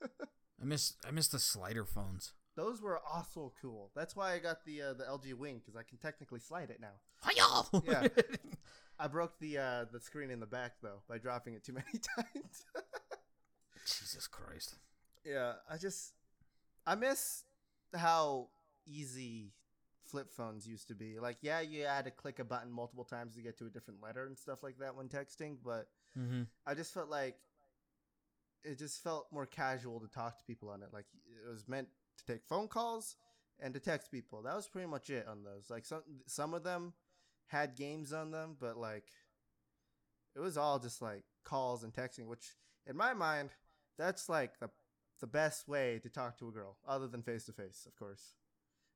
I miss I miss the slider phones. Those were also cool. That's why I got the uh, the LG Wing because I can technically slide it now. Hi-yo! Yeah. I broke the uh, the screen in the back though by dropping it too many times. Jesus Christ. Yeah, I just I miss how easy flip phones used to be. Like, yeah, you had to click a button multiple times to get to a different letter and stuff like that when texting, but Mm-hmm. I just felt like it just felt more casual to talk to people on it. Like it was meant to take phone calls and to text people. That was pretty much it on those. Like some some of them had games on them, but like it was all just like calls and texting, which in my mind that's like the the best way to talk to a girl other than face to face, of course.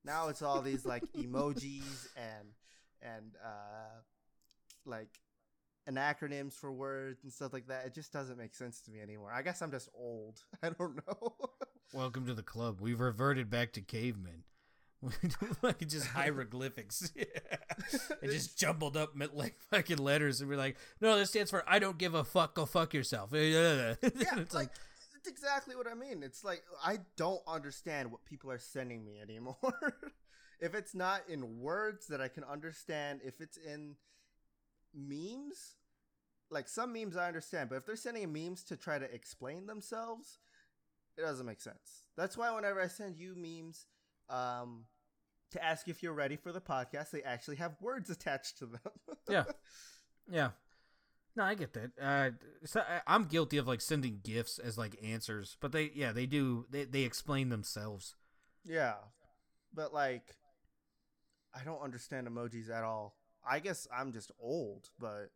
Now it's all these like emojis and and uh like and acronyms for words and stuff like that. It just doesn't make sense to me anymore. I guess I'm just old. I don't know. Welcome to the club. We've reverted back to cavemen. like just hieroglyphics. it just jumbled up like fucking letters, and we're like, no, this stands for I don't give a fuck. Go fuck yourself. yeah, yeah, it's like it's exactly what I mean. It's like I don't understand what people are sending me anymore. if it's not in words that I can understand, if it's in memes, like some memes I understand, but if they're sending memes to try to explain themselves, it doesn't make sense. That's why whenever I send you memes, um, to ask if you're ready for the podcast, they actually have words attached to them. yeah, yeah. No, I get that. Uh, so I, I'm guilty of like sending gifts as like answers, but they, yeah, they do. They they explain themselves. Yeah. But like I don't understand emojis at all. I guess I'm just old, but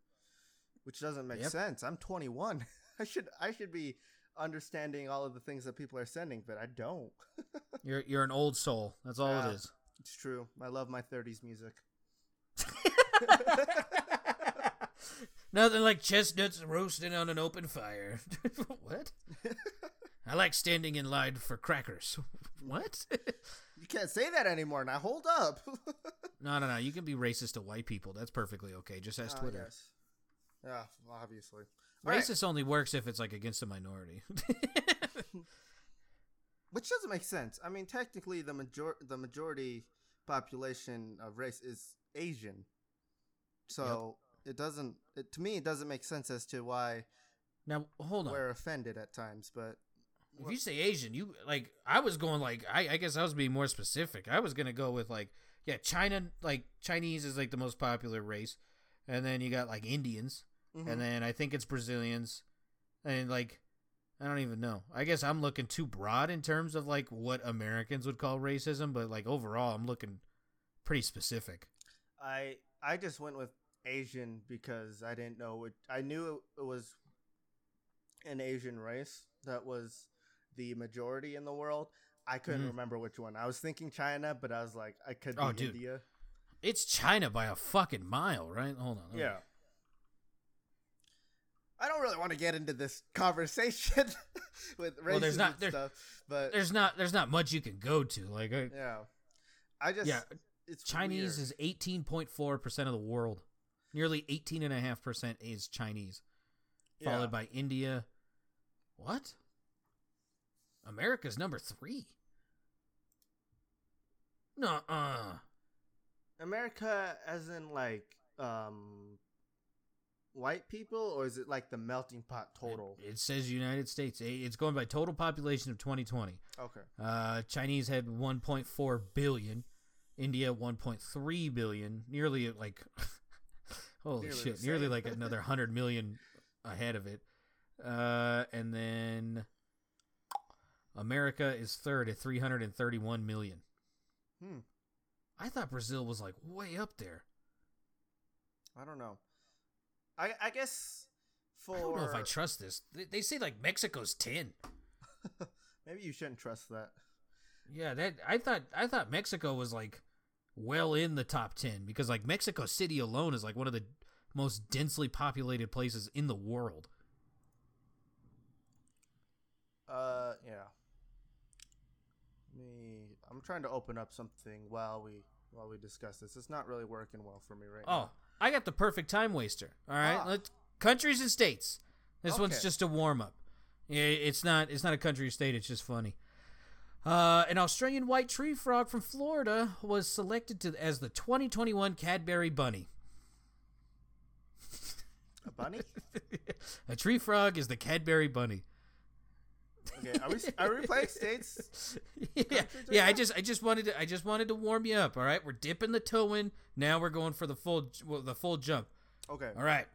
which doesn't make Yep. sense. I'm 21. I should I should be understanding all of the things that people are sending, but I don't. You're you're an old soul. That's all it is. It's true. I love my 30s music. Nothing like chestnuts roasting on an open fire. what? I like standing in line for crackers. what? You can't say that anymore. Now hold up. no, no, no. You can be racist to white people. That's perfectly okay. Just ask Ah, Twitter. yes. Yeah, obviously. Right. Racist only works if it's like against a minority. Which doesn't make sense. I mean, technically, the major the majority population of race is Asian, so it doesn't. It, to me, it doesn't make sense as to why now, hold on. we're offended at times. But If you say Asian, you like I was going like I, I guess I was being more specific. I was gonna go with like yeah, China like Chinese is like the most popular race, and then you got like Indians, Mhm. and then I think it's Brazilians, and like I don't even know. I guess I'm looking too broad in terms of like what Americans would call racism, but like overall, I'm looking pretty specific. I I just went with Asian because I didn't know it. I knew it was an Asian race that was the majority in the world. I couldn't Mhm. remember which one. I was thinking China, but I was like, I could be Oh, dude. India. It's China by a fucking mile, right? Hold on. Yeah. I don't really want to get into this conversation with racism Well, there's not- and there- stuff, but There's not there's not much you can go to. Like I, yeah, I just yeah, it's Chinese weird. is 18.4% of the world. Nearly 18.5% is Chinese, followed by India. What? America's number three. No, uh. America, as in like um, white people, or is it like the melting pot total? It, it says United States. It's going by total population of 2020. okay. Uh, Chinese had 1.4 billion, India 1.3 billion, nearly like holy Nearly shit, nearly like another 100 million ahead of it. Uh, and then America is third at 331 million. Hmm. I thought Brazil was like way up there. I don't know. I I guess for I don't know if I trust this. They, they say like Mexico's 10. maybe you shouldn't trust that. Yeah, that I thought I thought Mexico was like well in the top 10 because like Mexico City alone is like one of the most densely populated places in the world. Uh, yeah. Me, I'm trying to open up something while we while we discuss this. It's not really working well for me right now. Oh, I got the perfect time waster. All right, Ah. let's countries and states. This one's just a warm up. It's not. It's not a country or state. It's just funny. Uh, an Australian white tree frog from Florida was selected to as the 2021 Cadbury Bunny. A bunny? a tree frog is the Cadbury Bunny. Okay, are we are we playing states? yeah, right yeah. I just, I just wanted to, I just wanted to warm you up. All right, we're dipping the toe in. Now we're going for the full, well, the full jump. Okay. All right.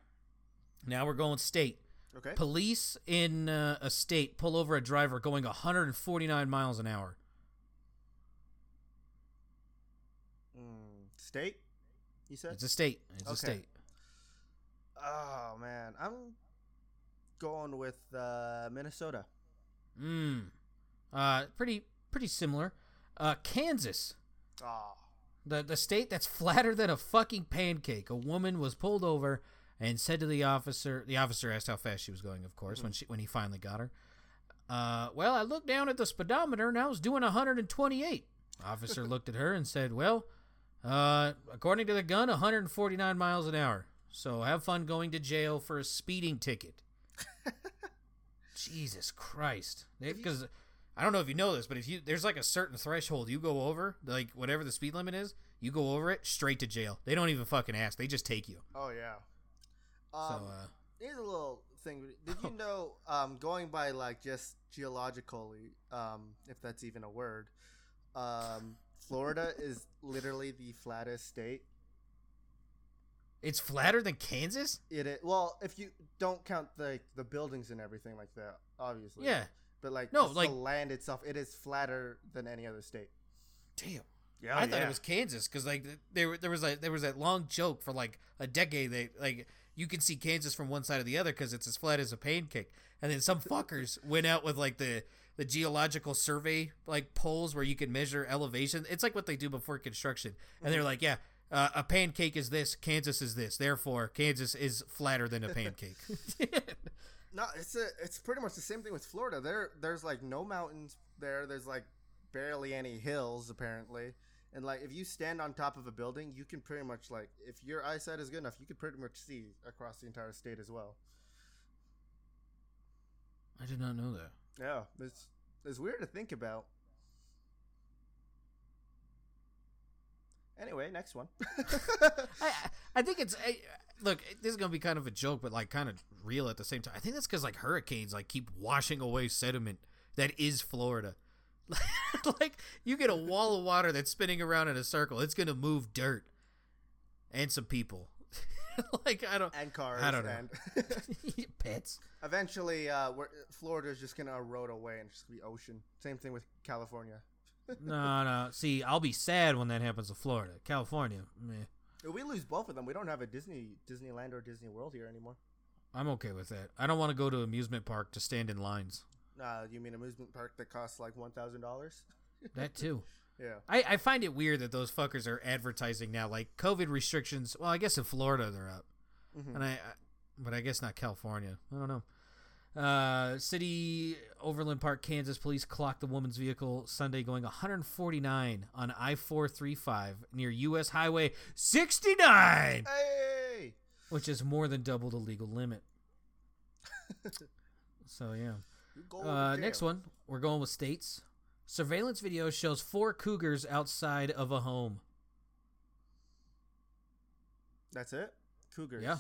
Now we're going state. Okay. Police in uh, a state pull over a driver going 149 miles an hour. Mm, state? You said? It's a state. It's a state. Oh man, I'm going with uh, Minnesota. Mm. Uh, pretty, pretty similar. Uh, Kansas. Oh. The the state that's flatter than a fucking pancake. A woman was pulled over and said to the officer. The officer asked how fast she was going, of course, when she when he finally got her. Uh, well, I looked down at the speedometer and I was doing 128. Officer looked at her and said, "Well, uh, according to the gun, 149 miles an hour. So have fun going to jail for a speeding ticket." Jesus Christ! Because I don't know if you know this, but if you there's like a certain threshold you go over, like whatever the speed limit is, you go over it straight to jail. They don't even fucking ask; they just take you. Oh yeah. so Um, uh, here's a little thing. Did you know, um, going by like just geologically, um, if that's even a word, um, Florida is literally the flattest state. It's flatter than Kansas. It is, well, if you don't count the the buildings and everything like that, obviously. Yeah, But like, No, like- the land itself, it is flatter than any other state. damn. Yeah, I thought it was Kansas because like th- there there was like there was that long joke for like a decade. that like you can see Kansas from one side or the other because it's as flat as a pancake. And then some fuckers went out with like the the geological survey like poles where you can measure elevation. It's like what they do before construction. And they're mm-hmm. like, yeah, uh, a pancake is this, Kansas is this. Therefore, Kansas is flatter than a pancake. No, it's a, it's pretty much the same thing with Florida. There, there's like no mountains there. There's like barely any hills apparently, and like if you stand on top of a building, you can pretty much like if your eyesight is good enough, you can pretty much see across the entire state as well. I did not know that. Yeah, it's it's weird to think about. Anyway, next one. I I think it's I, look. This is gonna be kind of a joke, but like kind of real at the same time. I think that's because like hurricanes like keep washing away sediment that is Florida. like you get a wall of water that's spinning around in a circle, it's gonna move dirt and some people. like I don't and cars. I don't know. And pets. eventually, uh, we're, Florida's just gonna erode away and just be ocean. Same thing with California. No, no. See, I'll be sad when that happens to Florida, California. Meh. If we lose both of them, we don't have a Disney Disneyland or Disney World here anymore. I'm okay with that. I don't want to go to amusement park to stand in lines. Uh, you mean amusement park that costs like one thousand dollars? That too. Yeah. I, I find it weird that those fuckers are advertising now like COVID restrictions. Well, I guess in Florida they're up, Mhm. and I, I but I guess not California. I don't know. Uh, City Overland Park, Kansas police clocked the woman's vehicle Sunday going 149 on I 435 near U.S. Highway 69. Hey, which is more than double the legal limit. so yeah. Uh, next one, we're going with states. Surveillance video shows four cougars outside of a home. That's it. Cougars. Yeah.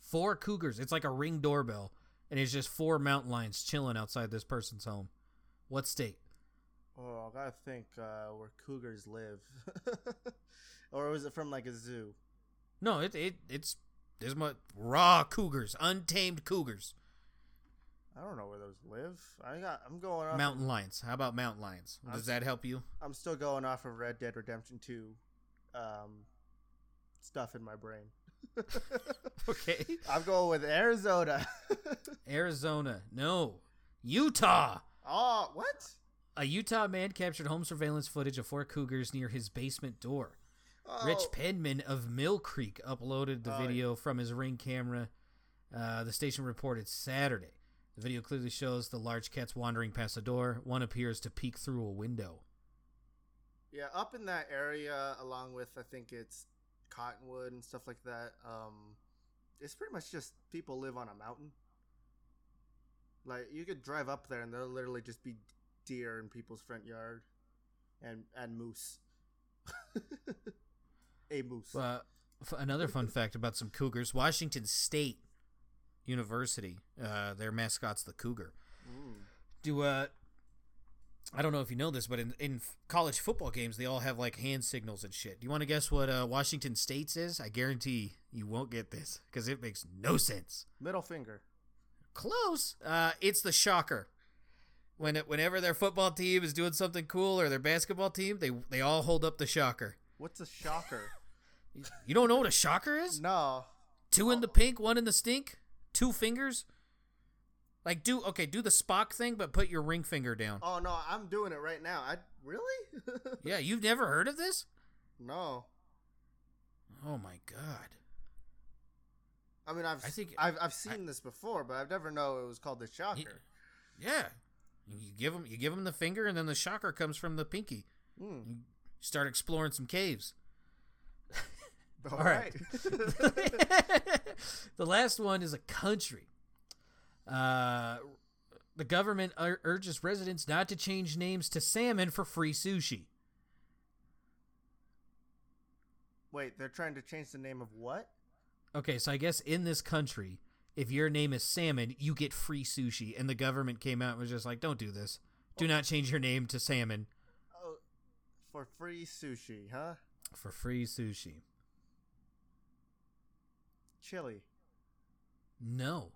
Four cougars. It's like a ring doorbell, and it's just four mountain lions chilling outside this person's home. What state? Oh, I gotta think uh, where cougars live, or was it from like a zoo? No, it it it's there's my raw cougars, untamed cougars, I don't know where those live. I got. I'm going off. mountain lions. How about mountain lions? I'm Does s- that help you? I'm still going off of Red Dead Redemption 2 um, stuff in my brain. Okay. I'm going with Arizona. Arizona. No. Utah. oh, what? A Utah man captured home surveillance footage of four cougars near his basement door. Rich Oh, Penman of Mill Creek uploaded the Oh, video from his ring camera. Uh, the station reported Saturday. The video clearly shows the large cats wandering past the door. One appears to peek through a window. Yeah, up in that area, along with I think it's Cottonwood and stuff like that. Um, it's pretty much just people live on a mountain. Like you could drive up there and there'll literally just be deer in people's front yard, and and moose. a moose. F- another fun fact about some cougars: Washington State University, uh, their mascot's the cougar. Mm. Do uh, I don't know if you know this, but in in college football games, they all have like hand signals and shit. Do you want to guess what uh, Washington State's is? I guarantee you won't get this because it makes no sense. Middle finger. Close. Uh, it's the shocker. When it, whenever their football team is doing something cool or their basketball team, they they all hold up the shocker. What's a shocker? You don't know what a shocker is? no. Two in the pink, one in the stink, two fingers. Like do okay, do the Spock thing, but put your ring finger down. Oh no, I'm doing it right now. I really? Yeah, you've never heard of this? no. Oh my god. I mean, I've I think- I've I've seen this before, but I've never know it was called the shocker. Yeah. You give them you give them the finger and then the shocker comes from the pinky. Mm. You start exploring some caves. All All right. right. the last one is a country. Uh, the government ur- urges residents not to change names to salmon for free sushi. Wait, they're trying to change the name of what? Okay, so I guess in this country, if your name is salmon, you get free sushi. And the government came out and was just like, don't do this. Do not change your name to salmon Oh, for free sushi, huh? for free sushi. Chile. No.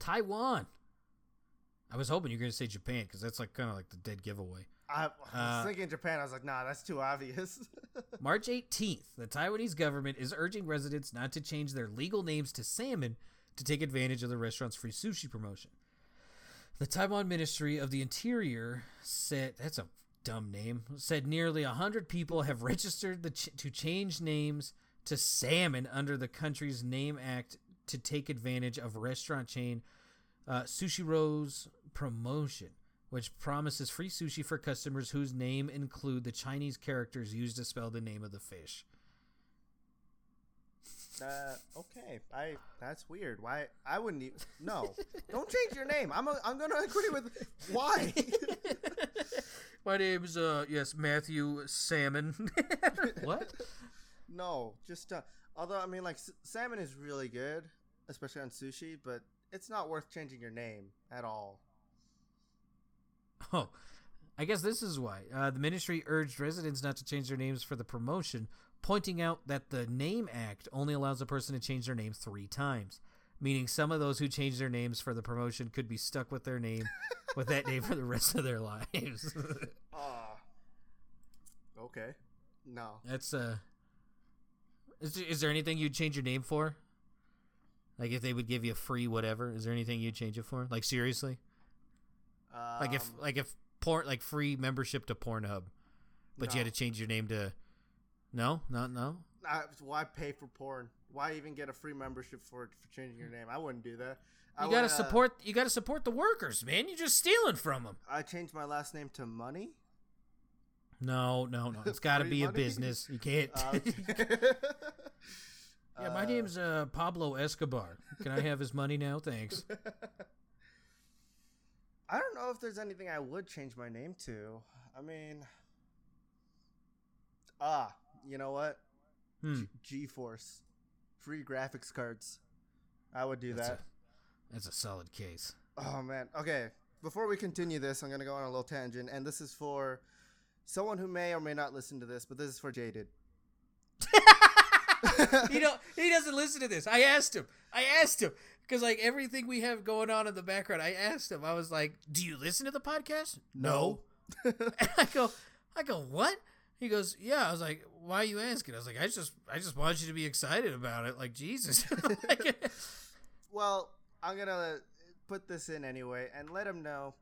Taiwan. I was hoping you were going to say Japan because that's like kind of like the dead giveaway. I, I was Uh, thinking Japan. I was like, nah, that's too obvious. March 18th, the Taiwanese government is urging residents not to change their legal names to salmon to take advantage of the restaurant's free sushi promotion. The Taiwan Ministry of the Interior said that's a dumb name. Said nearly 100 people have registered the ch- to change names to salmon under the country's Name Act to take advantage of restaurant chain uh, Sushiro's promotion, which promises free sushi for customers whose name include the Chinese characters used to spell the name of the fish. uh, okay, I that's weird. Why? I wouldn't. Even, no, don't change your name. I'm a, I'm gonna agree with why. My name's uh yes Matthew Salmon. what? no, just uh, although I mean, like s- salmon is really good, especially on sushi, but it's not worth changing your name at all. Oh, I guess this is why. Uh, the ministry urged residents not to change their names for the promotion, pointing out that the Name Act only allows a person to change their name three times, meaning some of those who change their names for the promotion could be stuck with their name, with that name for the rest of their lives. Ah. okay. No. That's uh. Is is there anything you'd change your name for? Like if they would give you a free whatever, is there anything you'd change it for? Like seriously? Like if Um, like if porn like free membership to Pornhub, but you had to change your name to No, not no. I, why pay for porn? Why even get a free membership for for changing your name? I wouldn't do that. I You got to would, uh, support you got to support the workers, man. You're just stealing from them. I changed my last name to Money. No, no, no. It's got to be a business. You can't Uh, Yeah, my Uh, name's uh, Pablo Escobar. Can I have his money now? Thanks. I don't know if there's anything I would change my name to. I mean, ah, you know what? Hmm. GeForce, free graphics cards. I would do That's that. a, that's a solid case. Oh man. Okay. Before we continue this, I'm gonna go on a little tangent, and this is for someone who may or may not listen to this, but this is for Jaded. you know, he doesn't listen to this. I asked him. I asked him because like everything we have going on in the background, I asked him. I was like, "Do you listen to the podcast?" No. and I go, I go, what? He goes, yeah. I was like, why are you asking? I was like, I just, I just want you to be excited about it. Like Jesus. Like, Well, I'm gonna put this in anyway and let him know.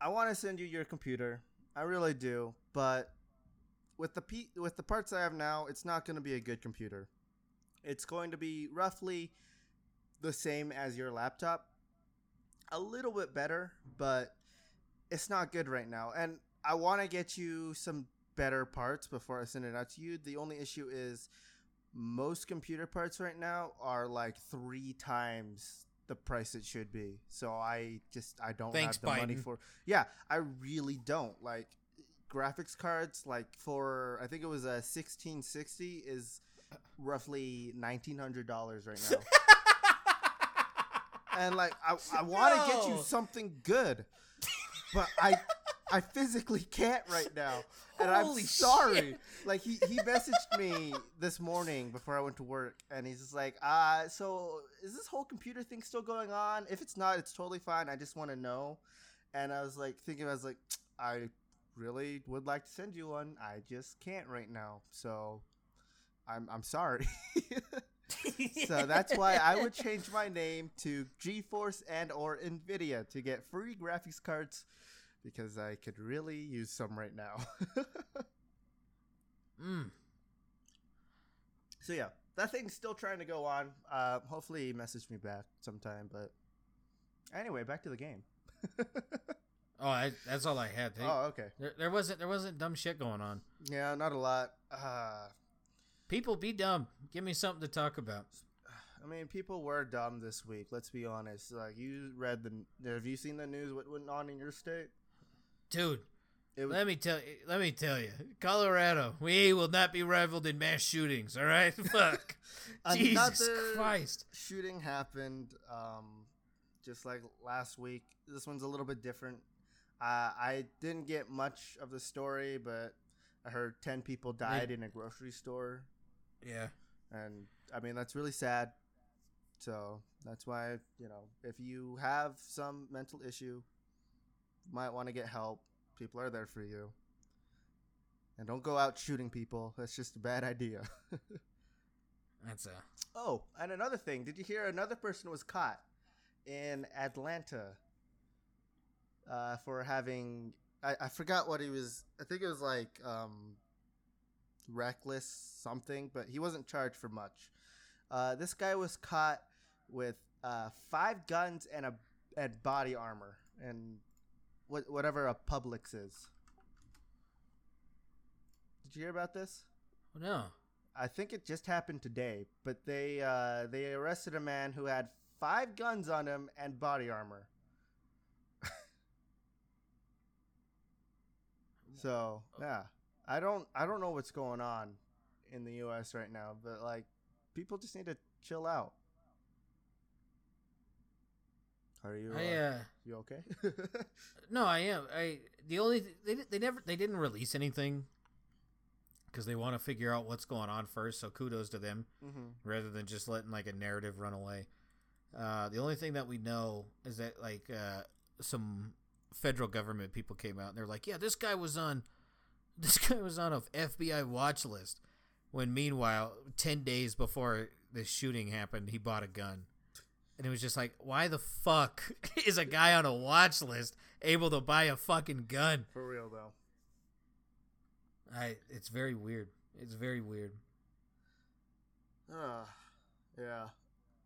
I want to send you your computer. I really do, but with the P- with the parts I have now, it's not going to be a good computer. It's going to be roughly the same as your laptop, a little bit better, but it's not good right now. And I want to get you some better parts before I send it out to you. The only issue is most computer parts right now are like three times the price it should be. So I just I don't Thanks, have the money for. Yeah, I really don't like graphics cards. Like for I think it was a 1660 is roughly nineteen hundred dollars right now. and like I, I want to get you something good, but I I physically can't right now, and I'm Holy sorry. shit. Like he he messaged me this morning before I went to work, and he's just like, uh, so is this whole computer thing still going on? If it's not, it's totally fine. I just want to know. And I was like thinking, I was like, I really would like to send you one. I just can't right now, so I'm I'm sorry. so that's why I would change my name to GeForce and or Nvidia to get free graphics cards because I could really use some right now. Mm. so yeah, that thing's still trying to go on. Uh, hopefully he messaged me back sometime. But anyway, back to the game. Oh, I, that's all I had. They- oh, okay. there, there wasn't, there wasn't dumb shit going on. Yeah, not a lot. Uh, People be dumb. Give me something to talk about. I mean, people were dumb this week. Let's be honest. Like you read the. Have you seen the news? What went on in your state? Dude, It was let me tell let me tell you, Colorado, we will not be rivaled in mass shootings. All right, fuck, Jesus Christ. shooting happened um, just like last week. This one's a little bit different. Uh, I didn't get much of the story, but I heard 10 people died in a grocery store. Yeah, And I mean, that's really sad. So that's why, you know, if you have some mental issue, you might want to get help. People are there for you. And don't go out shooting people. That's just a bad idea. that's a Oh, and another thing. Did you hear another person was caught in Atlanta uh, for having. I, I forgot what he was. I think it was like um, reckless something, but he wasn't charged for much. Uh, this guy was caught with uh, five guns and a and body armor and what whatever a Publix is. Did you hear about this? no. I think it just happened today, but they uh, they arrested a man who had five guns on him and body armor. So yeah, I don't I don't know what's going on in the U.S. right now, but like people just need to chill out. Are you? I uh, uh, you okay? no, I am. I the only they they never they didn't release anything because they want to figure out what's going on first. So kudos to them. hmm rather than just letting like a narrative run away. Uh, the only thing that we know is that like uh, some federal government people came out and they're like, "Yeah, this guy was on, this guy was on a FBI watch list." When meanwhile, ten days before the shooting happened, he bought a gun, and it was just like, "Why the fuck is a guy on a watch list able to buy a fucking gun?" For real though. I, it's very weird. It's very weird. Uh, yeah.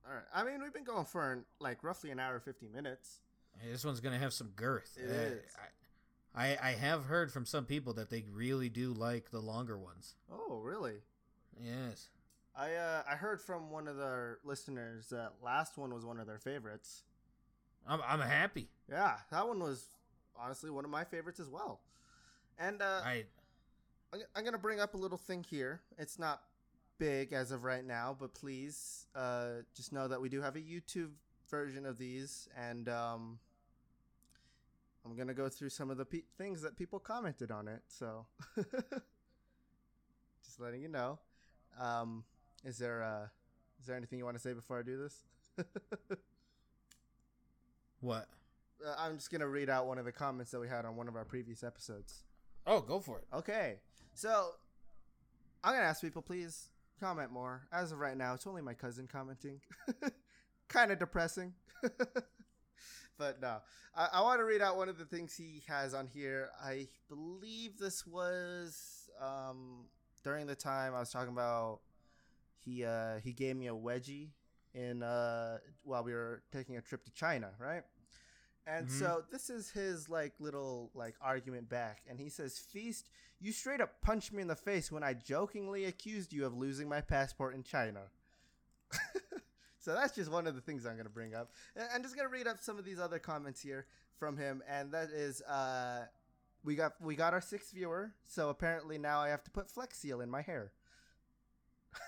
All right. I mean, we've been going for like roughly an hour, fifty minutes. This one's gonna have some girth. It Uh, is. I, I I have heard from some people that they really do like the longer ones. Oh, really? Yes. I uh, I heard from one of their listeners that last one was one of their favorites. I'm I'm happy. Yeah, that one was honestly one of my favorites as well. And uh, I I'm, I'm gonna bring up a little thing here. It's not big as of right now, but please uh, just know that we do have a YouTube version of these, and um, I'm gonna go through some of the pe- things that people commented on it. So, just letting you know. Um, is there uh, is there anything you want to say before I do this? what? Uh, I'm just gonna read out one of the comments that we had on one of our previous episodes. Oh, go for it. Okay, so I'm gonna ask people, please comment more. As of right now, it's only my cousin commenting. kind of depressing, but no. I, I want to read out one of the things he has on here. I believe this was um, during the time I was talking about. He uh, he gave me a wedgie in uh, while we were taking a trip to China, right? And Mhm. so this is his like little like argument back, and he says, "Feast, you straight up punched me in the face when I jokingly accused you of losing my passport in China." so that's just one of the things I'm gonna bring up. I'm just gonna read up some of these other comments here from him, and that is, uh, we got we got our sixth viewer, so apparently now I have to put Flex Seal in my hair.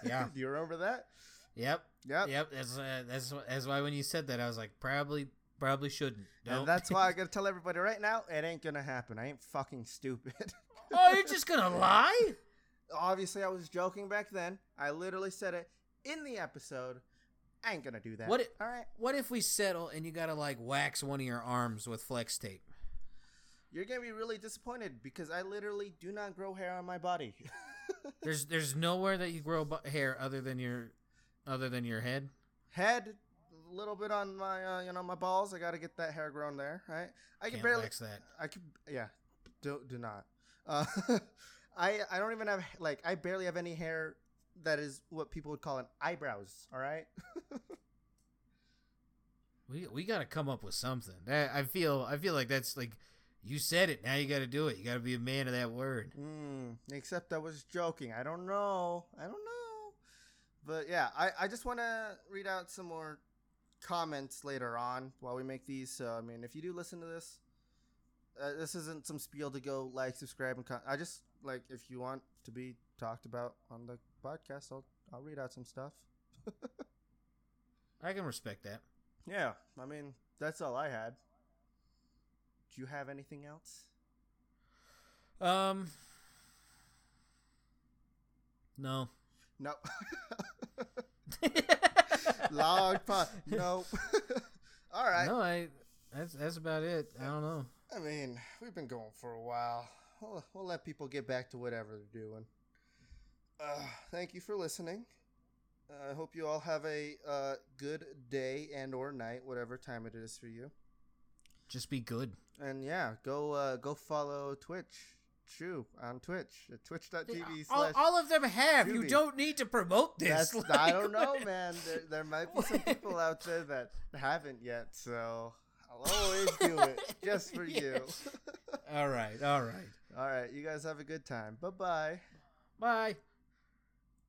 Yeah. Do you remember that? Yep. Yep. Yep. That's uh, that's that's why when you said that, I was like, probably probably shouldn't. Don't. And that's why I gotta tell everybody right now, it ain't gonna happen. I ain't fucking stupid. oh, you're just gonna lie? Obviously, I was joking back then. I literally said it in the episode. I ain't gonna do that. What it- All right, What if we settle and you gotta like wax one of your arms with flex tape? you're gonna be really disappointed because I literally do not grow hair on my body. There's there's nowhere that you grow bu- hair other than your other than your head. Head, a little bit on my, uh, you know, my balls. I gotta get that hair grown there. Right? I can barely. wax that. I could, yeah. Do do not. Uh, I I don't even have like I barely have any hair that is what people would call an eyebrows. All right. We we gotta come up with something. That I feel I feel like that's like you said it. Now you gotta do it. You gotta be a man of that word. Mm, except I was joking. I don't know. I don't know. But yeah, I, I just want to read out some more comments later on while we make these. So, I mean, if you do listen to this, uh, this isn't some spiel to go like, subscribe, and con- I just like if you want to be talked about on the podcast, I'll I'll read out some stuff. I can respect that. Yeah, I mean that's all I had. Do you have anything else? Um. No. No. Long pause. No. all right. No, I. That's that's about it. I don't know. I mean, we've been going for a while. We'll, we'll let people get back to whatever they're doing. Uh, thank you for listening. Uh, I hope you all have a uh, good day and or night, whatever time it is for you. Just be good. And yeah, go uh, go follow Twitch. True on Twitch at twitch.tv all, all of them have. You don't need to promote this. That's, I don't know, man. There, there might be some people out there that haven't yet, so I'll always do it just for you. all right. All right. All right, you guys have a good time. Bye bye. Bye.